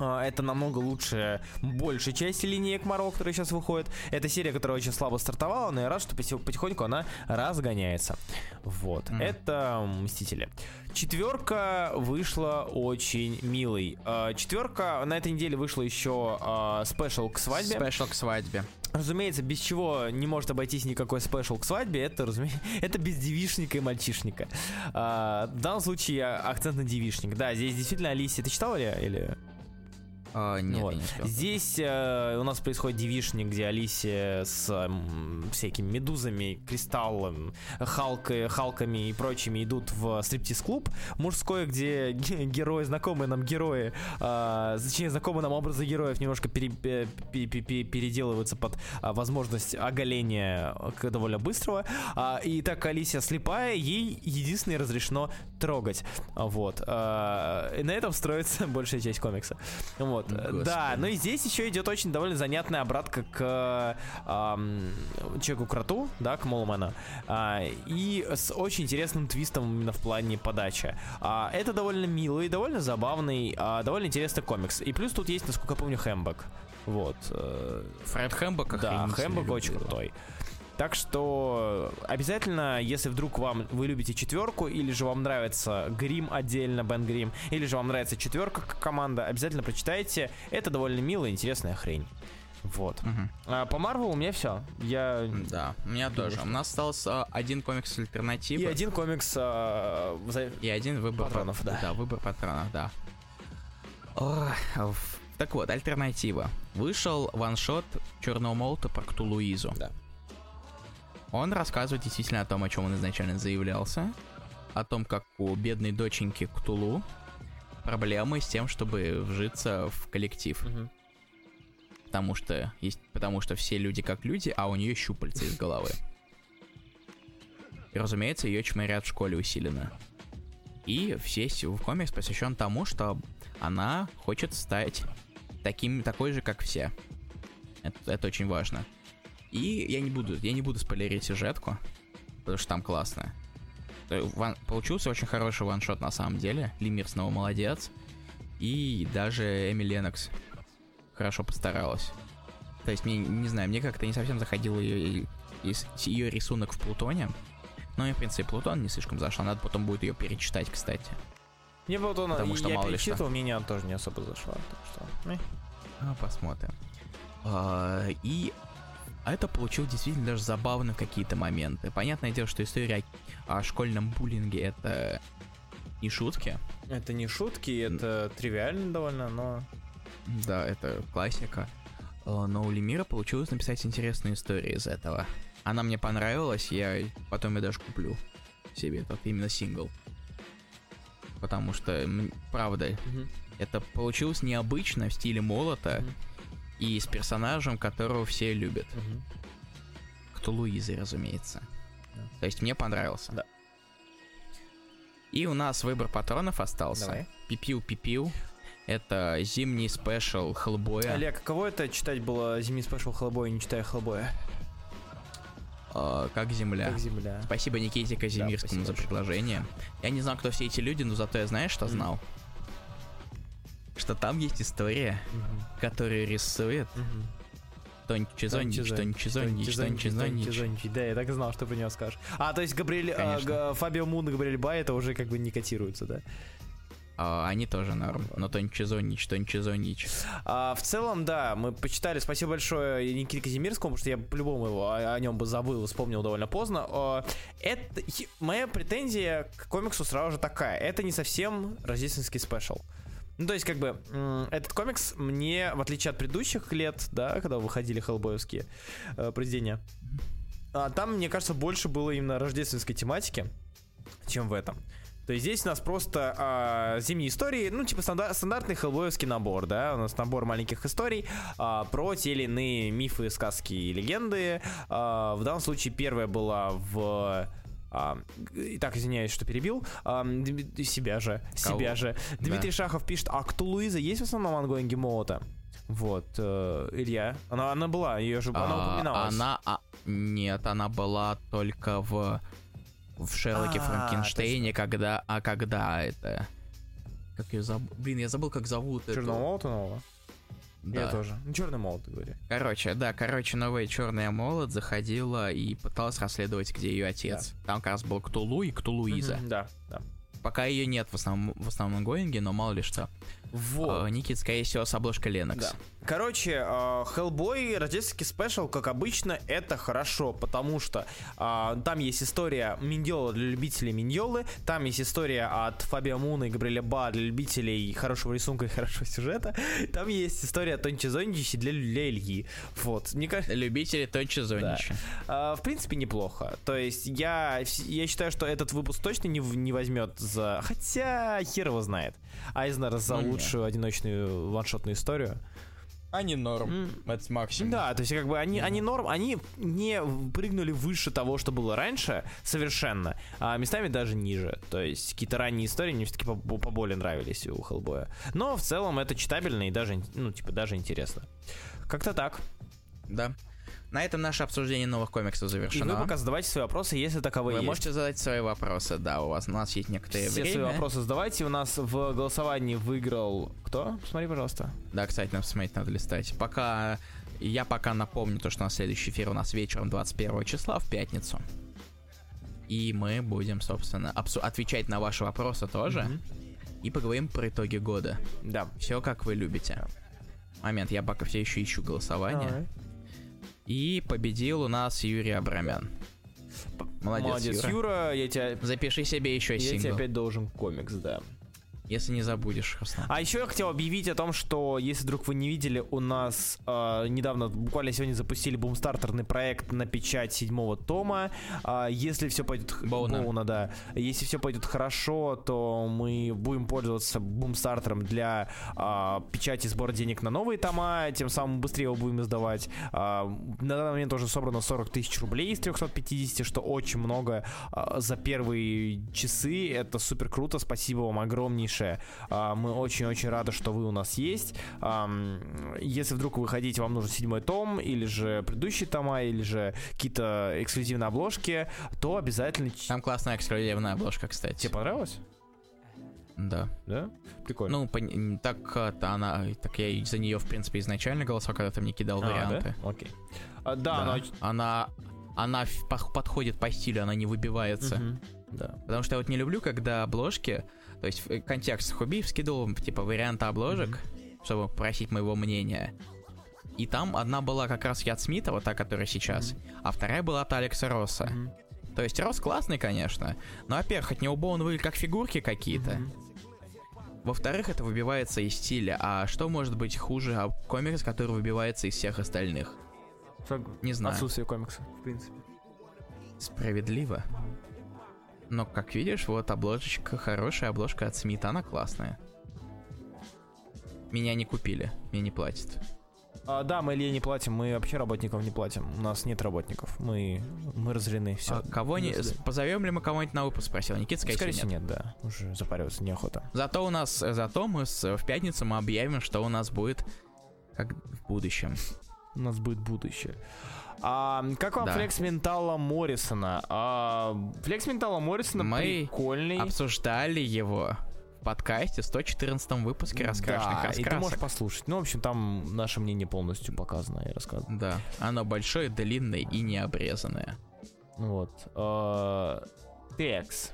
А, это намного лучше большей части линеек Марвел, которая сейчас выходит. Это серия, которая очень слабо стартовала, но я рад, что потихоньку она разгоняется. Вот. Mm. Это Мстители. Четверка вышла очень милой. А, четверка на этой неделе вышла еще а, special к свадьбе. Special к свадьбе. Разумеется, без чего не может обойтись никакой special к свадьбе, это, разумеется, *laughs* это без девишника и мальчишника. А, в данном случае акцент на девишник. Да, здесь действительно Алисия. Ты читала ли? Или... А, нет, вот. не Здесь э, у нас происходит девишник, где Алисия с э, всякими медузами, кристаллом, халкой, халками и прочими идут в стриптиз-клуб мужской, где герои, знакомые нам герои, э, точнее, знакомые нам образы героев немножко пере, пере, пере, переделываются под э, возможность оголения довольно быстрого. Э, и так Алисия слепая, ей единственное разрешено трогать. Вот. Э, и на этом строится *laughs* большая часть комикса. Вот. Вот, Господи. да, ну и здесь еще идет очень довольно занятная обратка к эм, Человеку-кроту, да, к Молману, э, и с очень интересным твистом именно в плане подачи. Э, это довольно милый, довольно забавный, э, довольно интересный комикс. И плюс тут есть, насколько я помню, Хэмбок. Вот. Э, Фред Хэмбок. Да, Хэмбок очень крутой. Так что обязательно, если вдруг вам вы любите четверку, или же вам нравится Грим отдельно, Бен Грим, или же вам нравится четверка как команда, обязательно прочитайте. Это довольно милая, интересная хрень. Вот. Угу. А, по Марвелу у меня все. Я. Да, у меня Думаю, тоже. У нас остался один комикс альтернативы. И один комикс. А. И один выбор патронов, да. Да, выбор патронов, да. О, так вот, альтернатива. Вышел ваншот Черного молота про Ктулуизу. Да. Он рассказывает действительно о том, о чем он изначально заявлялся, о том, как у бедной доченьки Ктулу проблемы с тем, чтобы вжиться в коллектив. Угу. Потому что есть, потому что все люди как люди, а у нее щупальца из головы. И, разумеется, ее чморят в школе усиленно. И весь комикс посвящен тому, что она хочет стать таким, такой же, как все. Это, это очень важно. И я не буду, я не буду спойлерить сюжетку, потому что там классно. Ван, получился очень хороший ваншот на самом деле. Лимир снова молодец. И даже Эми Ленокс хорошо постаралась. То есть, мне, не знаю, мне как-то не совсем заходил ее, ее рисунок в Плутоне. Но и, в принципе, Плутон не слишком зашел. Надо потом будет ее перечитать, кстати. Мне Плутон, Потому что я мало перечитывал, что. мне тоже не особо зашла. Так что... Ну, посмотрим. А, и а это получил действительно даже забавно какие-то моменты. Понятное дело, что история о, о школьном буллинге это не шутки. Это не шутки, это тривиально довольно, но... Да, это классика. Э, но у Лемира получилось написать интересную историю из этого. Она мне понравилась, я потом я даже куплю себе этот именно сингл. Потому что, правда, угу. это получилось необычно в стиле молота. Угу и с персонажем, которого все любят. Угу. Кто Луизы, разумеется. Да. То есть мне понравился. Да. И у нас выбор патронов остался. Давай. Пипил-пипил. Это зимний спешл Хеллбоя. Олег, кого это читать было зимний спешл Хеллбоя, не читая Хеллбоя? Uh, как земля. Как земля. Спасибо Никите Казимирскому да, за предложение. Я не знал, кто все эти люди, но зато я знаешь, что mm. Что там есть история, угу. которую рисует угу. Тони Чизонич, Тони Чизонич, Тони Чизонич. Да, я так знал, что про него скажешь. А, то есть Габриэль, а, Фабио Мун и Габриэль Бай это уже как бы не котируются, да? А, они тоже норм. Но Тончи Зонич, Тончи Зонич. А, в целом, да, мы почитали. Спасибо большое Никите Казимирскому, потому что я по-любому его о, о нем бы забыл, вспомнил довольно поздно. А, это, моя претензия к комиксу сразу же такая. Это не совсем рождественский спешл. Ну, то есть, как бы, этот комикс мне, в отличие от предыдущих лет, да, когда выходили хеллбоевские э, произведения, а, там, мне кажется, больше было именно рождественской тематики, чем в этом. То есть здесь у нас просто а, зимние истории, ну, типа стандар- стандартный хеллбоевский набор, да, у нас набор маленьких историй а, про те или иные мифы, сказки и легенды. А, в данном случае первая была в... а, и так, извиняюсь, что перебил. А, себя же, Кого? себя же. Дмитрий Шахов пишет, а кто Луиза есть в основном ангоинге Молота? Вот, э, Илья. Она, она была, ее же, она А, упоминалась. Она, а, нет, она была только в в Шерлоке А, Франкенштейне, когда, а когда это, как ее забыл, блин, я забыл, как зовут. Черного молота нового? Да. Я тоже. Ну, черный молот, ты говори. Короче, да, короче, новая черная молот заходила и пыталась расследовать, где ее отец. Там как раз был Ктулу и Ктулуиза. Мгм, Да, да. Пока ее нет в основном, в основном гоинге, но мало ли что. Вот. Э, Никит, скорее всего, с обложкой Ленокс. Да. Короче, э, Hellboy, рождественский спешл, как обычно, это хорошо, потому что э, там есть история Миньола для любителей Миньолы, там есть история от Фабио Муна и Габриэля Ба для любителей хорошего рисунка и хорошего сюжета, *laughs* там есть история Тончи Зоничи для, для Ильи. Вот, мне кажется, Любители Тончи Зонича. а, в принципе, неплохо. То есть я, я считаю, что этот выпуск точно не, не возьмет за... Хотя хер его знает. Айзнер за не. Лучшую одиночную ваншотную историю. Они норм. Это максимум. Да, то есть как бы они, они норм, они не прыгнули выше того, что было раньше, совершенно, а местами даже ниже. То есть какие-то ранние истории мне все-таки поболее нравились у Хеллбоя. Но в целом это читабельно и даже, ну, типа, даже интересно. Как-то так. Да. На этом наше обсуждение новых комиксов И завершено. вы пока задавайте свои вопросы, если таковые Вы есть. можете задать свои вопросы, да, у вас у нас есть некоторое Все время. свои вопросы задавайте. У нас в голосовании выиграл кто? Посмотри, пожалуйста. Да, кстати, нам смотреть надо листать. Пока я пока напомню то, что на следующий эфир у нас вечером 21 числа в пятницу. И мы будем, собственно, отвечать на ваши вопросы тоже. Мгм. И поговорим про итоги года. Да. Все как вы любите. Момент, я пока все еще ищу голосование. И победил у нас Юрий Абрамян. Молодец, Молодец, Юра. Юра. Я тебя, Запиши себе еще я тебе сингл, опять должен комикс, да. Если не забудешь. Руслан. А еще я хотел объявить о том, что если вдруг вы не видели, у нас э, недавно, буквально сегодня запустили бумстартерный проект на печать седьмого тома. А, если все пойдет Боуна. Боуна, да. Если все пойдет хорошо, то мы будем пользоваться бумстартером для а, печати сбора денег на новые тома, тем самым быстрее его будем издавать. А, на данный момент уже собрано 40 тысяч рублей из 350, что очень много а, за первые часы. Это супер круто. Спасибо вам огромнейшее. А, Мы очень-очень рады, что вы у нас есть. Если вдруг вы хотите, вам нужен седьмой том, или же предыдущие тома, или же какие-то эксклюзивные обложки, то обязательно... Там классная эксклюзивная обложка, кстати. Тебе понравилось? Да. Да? Прикольно. Ну, так это она, так я за нее, в принципе, изначально голосовал, когда ты мне кидал А, варианты. да? Окей. А, да, Да. но- Она, она подходит по стилю, она не выбивается. Мгм. Да. Потому что я вот не люблю, когда обложки, то есть в- контекст Хубиев скидывал, типа, варианты обложек, чтобы просить моего мнения. И там одна была как раз Яд Смита, вот та, которая сейчас, а вторая была от Алекса Росса. Мгм. То есть Росс классный, конечно, но, во-первых, от него Боун выглядит как фигурки какие-то. Мгм. Во-вторых, это выбивается из стиля. А что может быть хуже а комикс, который выбивается из всех остальных? Сог- Не знаю. Отсутствие комикса, в принципе. Справедливо. Но, как видишь, вот обложечка, хорошая обложка от Смита, она классная. Меня не купили, мне не платят. А, да, мы Илье не платим, мы вообще работников не платим. У нас нет работников. Мы, мы разорены, все. А кого не... Позовем ли мы кого-нибудь на выпуск, спросил Никит, скорее, Скорее всего, нет. нет, да. Уже запариваться неохота. Зато у нас, зато мы с- в пятницу мы объявим, что у нас будет как в будущем. У нас будет будущее. А, как вам Да. флекс ментала Моррисона? А, флекс ментала Моррисона Мы прикольный. Обсуждали его в подкасте 114 выпуске раскрашенных да, и ты раскрасок. можешь послушать. Ну, в общем, там наше мнение полностью показано и рассказано. Да, оно большое, длинное и необрезанное. Вот. А, Текс.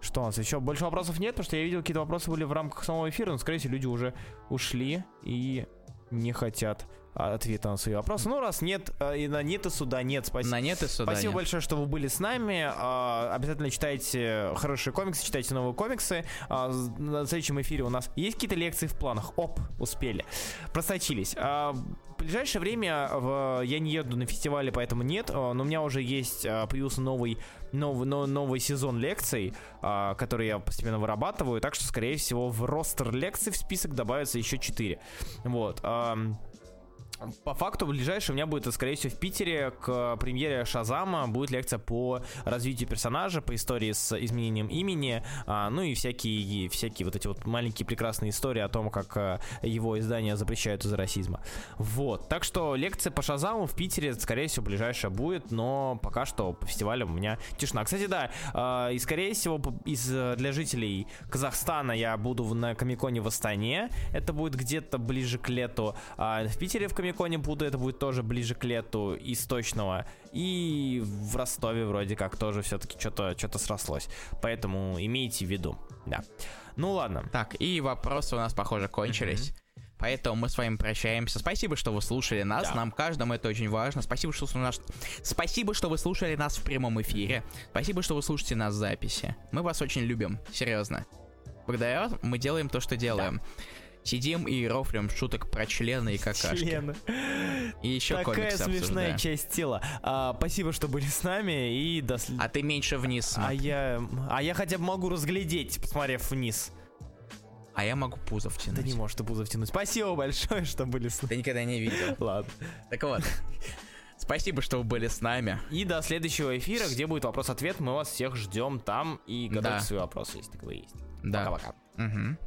Что у нас еще? Больше вопросов нет, потому что я видел, какие-то вопросы были в рамках самого эфира, но, скорее всего, люди уже ушли и не хотят ответа на свои вопросы. Ну, раз нет, э, и на нет и суда нет, спасибо. На нет и суда Спасибо нет. большое, что вы были с нами. А, Обязательно читайте хорошие комиксы, читайте новые комиксы. А, На следующем эфире у нас есть какие-то лекции в планах? Оп, успели. Просочились. А, В ближайшее время в- я не еду на фестивале, поэтому нет. а, Но у меня уже есть, появился новый, новый, но- новый сезон лекций, который я постепенно вырабатываю. Так что, скорее всего, в ростер лекций в список добавится еще 4. Вот. По факту, ближайшее у меня будет, скорее всего, в Питере к премьере Шазама будет лекция по развитию персонажа, по истории с изменением имени, а, ну и всякие, всякие вот эти вот маленькие прекрасные истории о том, как а, его издания запрещают из-за расизма. Вот, так что лекция по Шазаму в Питере, скорее всего, ближайшая будет, но пока что по фестивалям у меня тишина. Кстати, да, а, и скорее всего из, э, для жителей Казахстана я буду на Комиконе в Астане, это будет где-то ближе к лету, в Питере в Комиконе буду, это будет тоже ближе к лету из точного. И в Ростове вроде как тоже все-таки что-то что срослось. Поэтому имейте в виду, да. Ну ладно. Так, и вопросы у нас, похоже, кончились. Поэтому мы с вами прощаемся. Спасибо, что вы слушали нас. Да. Нам каждому это очень важно. Спасибо, что нас. Спасибо, что вы слушали нас в прямом эфире. Спасибо, что вы слушаете нас в записи. Мы вас очень любим. Серьезно. Благодаря вам мы делаем то, что делаем. Сидим и рофлим шуток про члены и какашки. Члены. И еще Такая комиксы смешная обсуждаем. часть тела. А, спасибо, что были с нами и до А ты меньше вниз А смотри. я, а я хотя бы могу разглядеть, посмотрев вниз. А я могу пузо Да втянуть. не можешь ты пузо втянуть. Спасибо большое, что были с нами. Ты никогда не видел. *laughs* Ладно. Так вот. Спасибо, что вы были с нами. И до следующего эфира, где будет вопрос-ответ. Мы вас всех ждем там и готовьте Да. свои вопросы, если таковые есть. Да. Пока-пока. Мгм.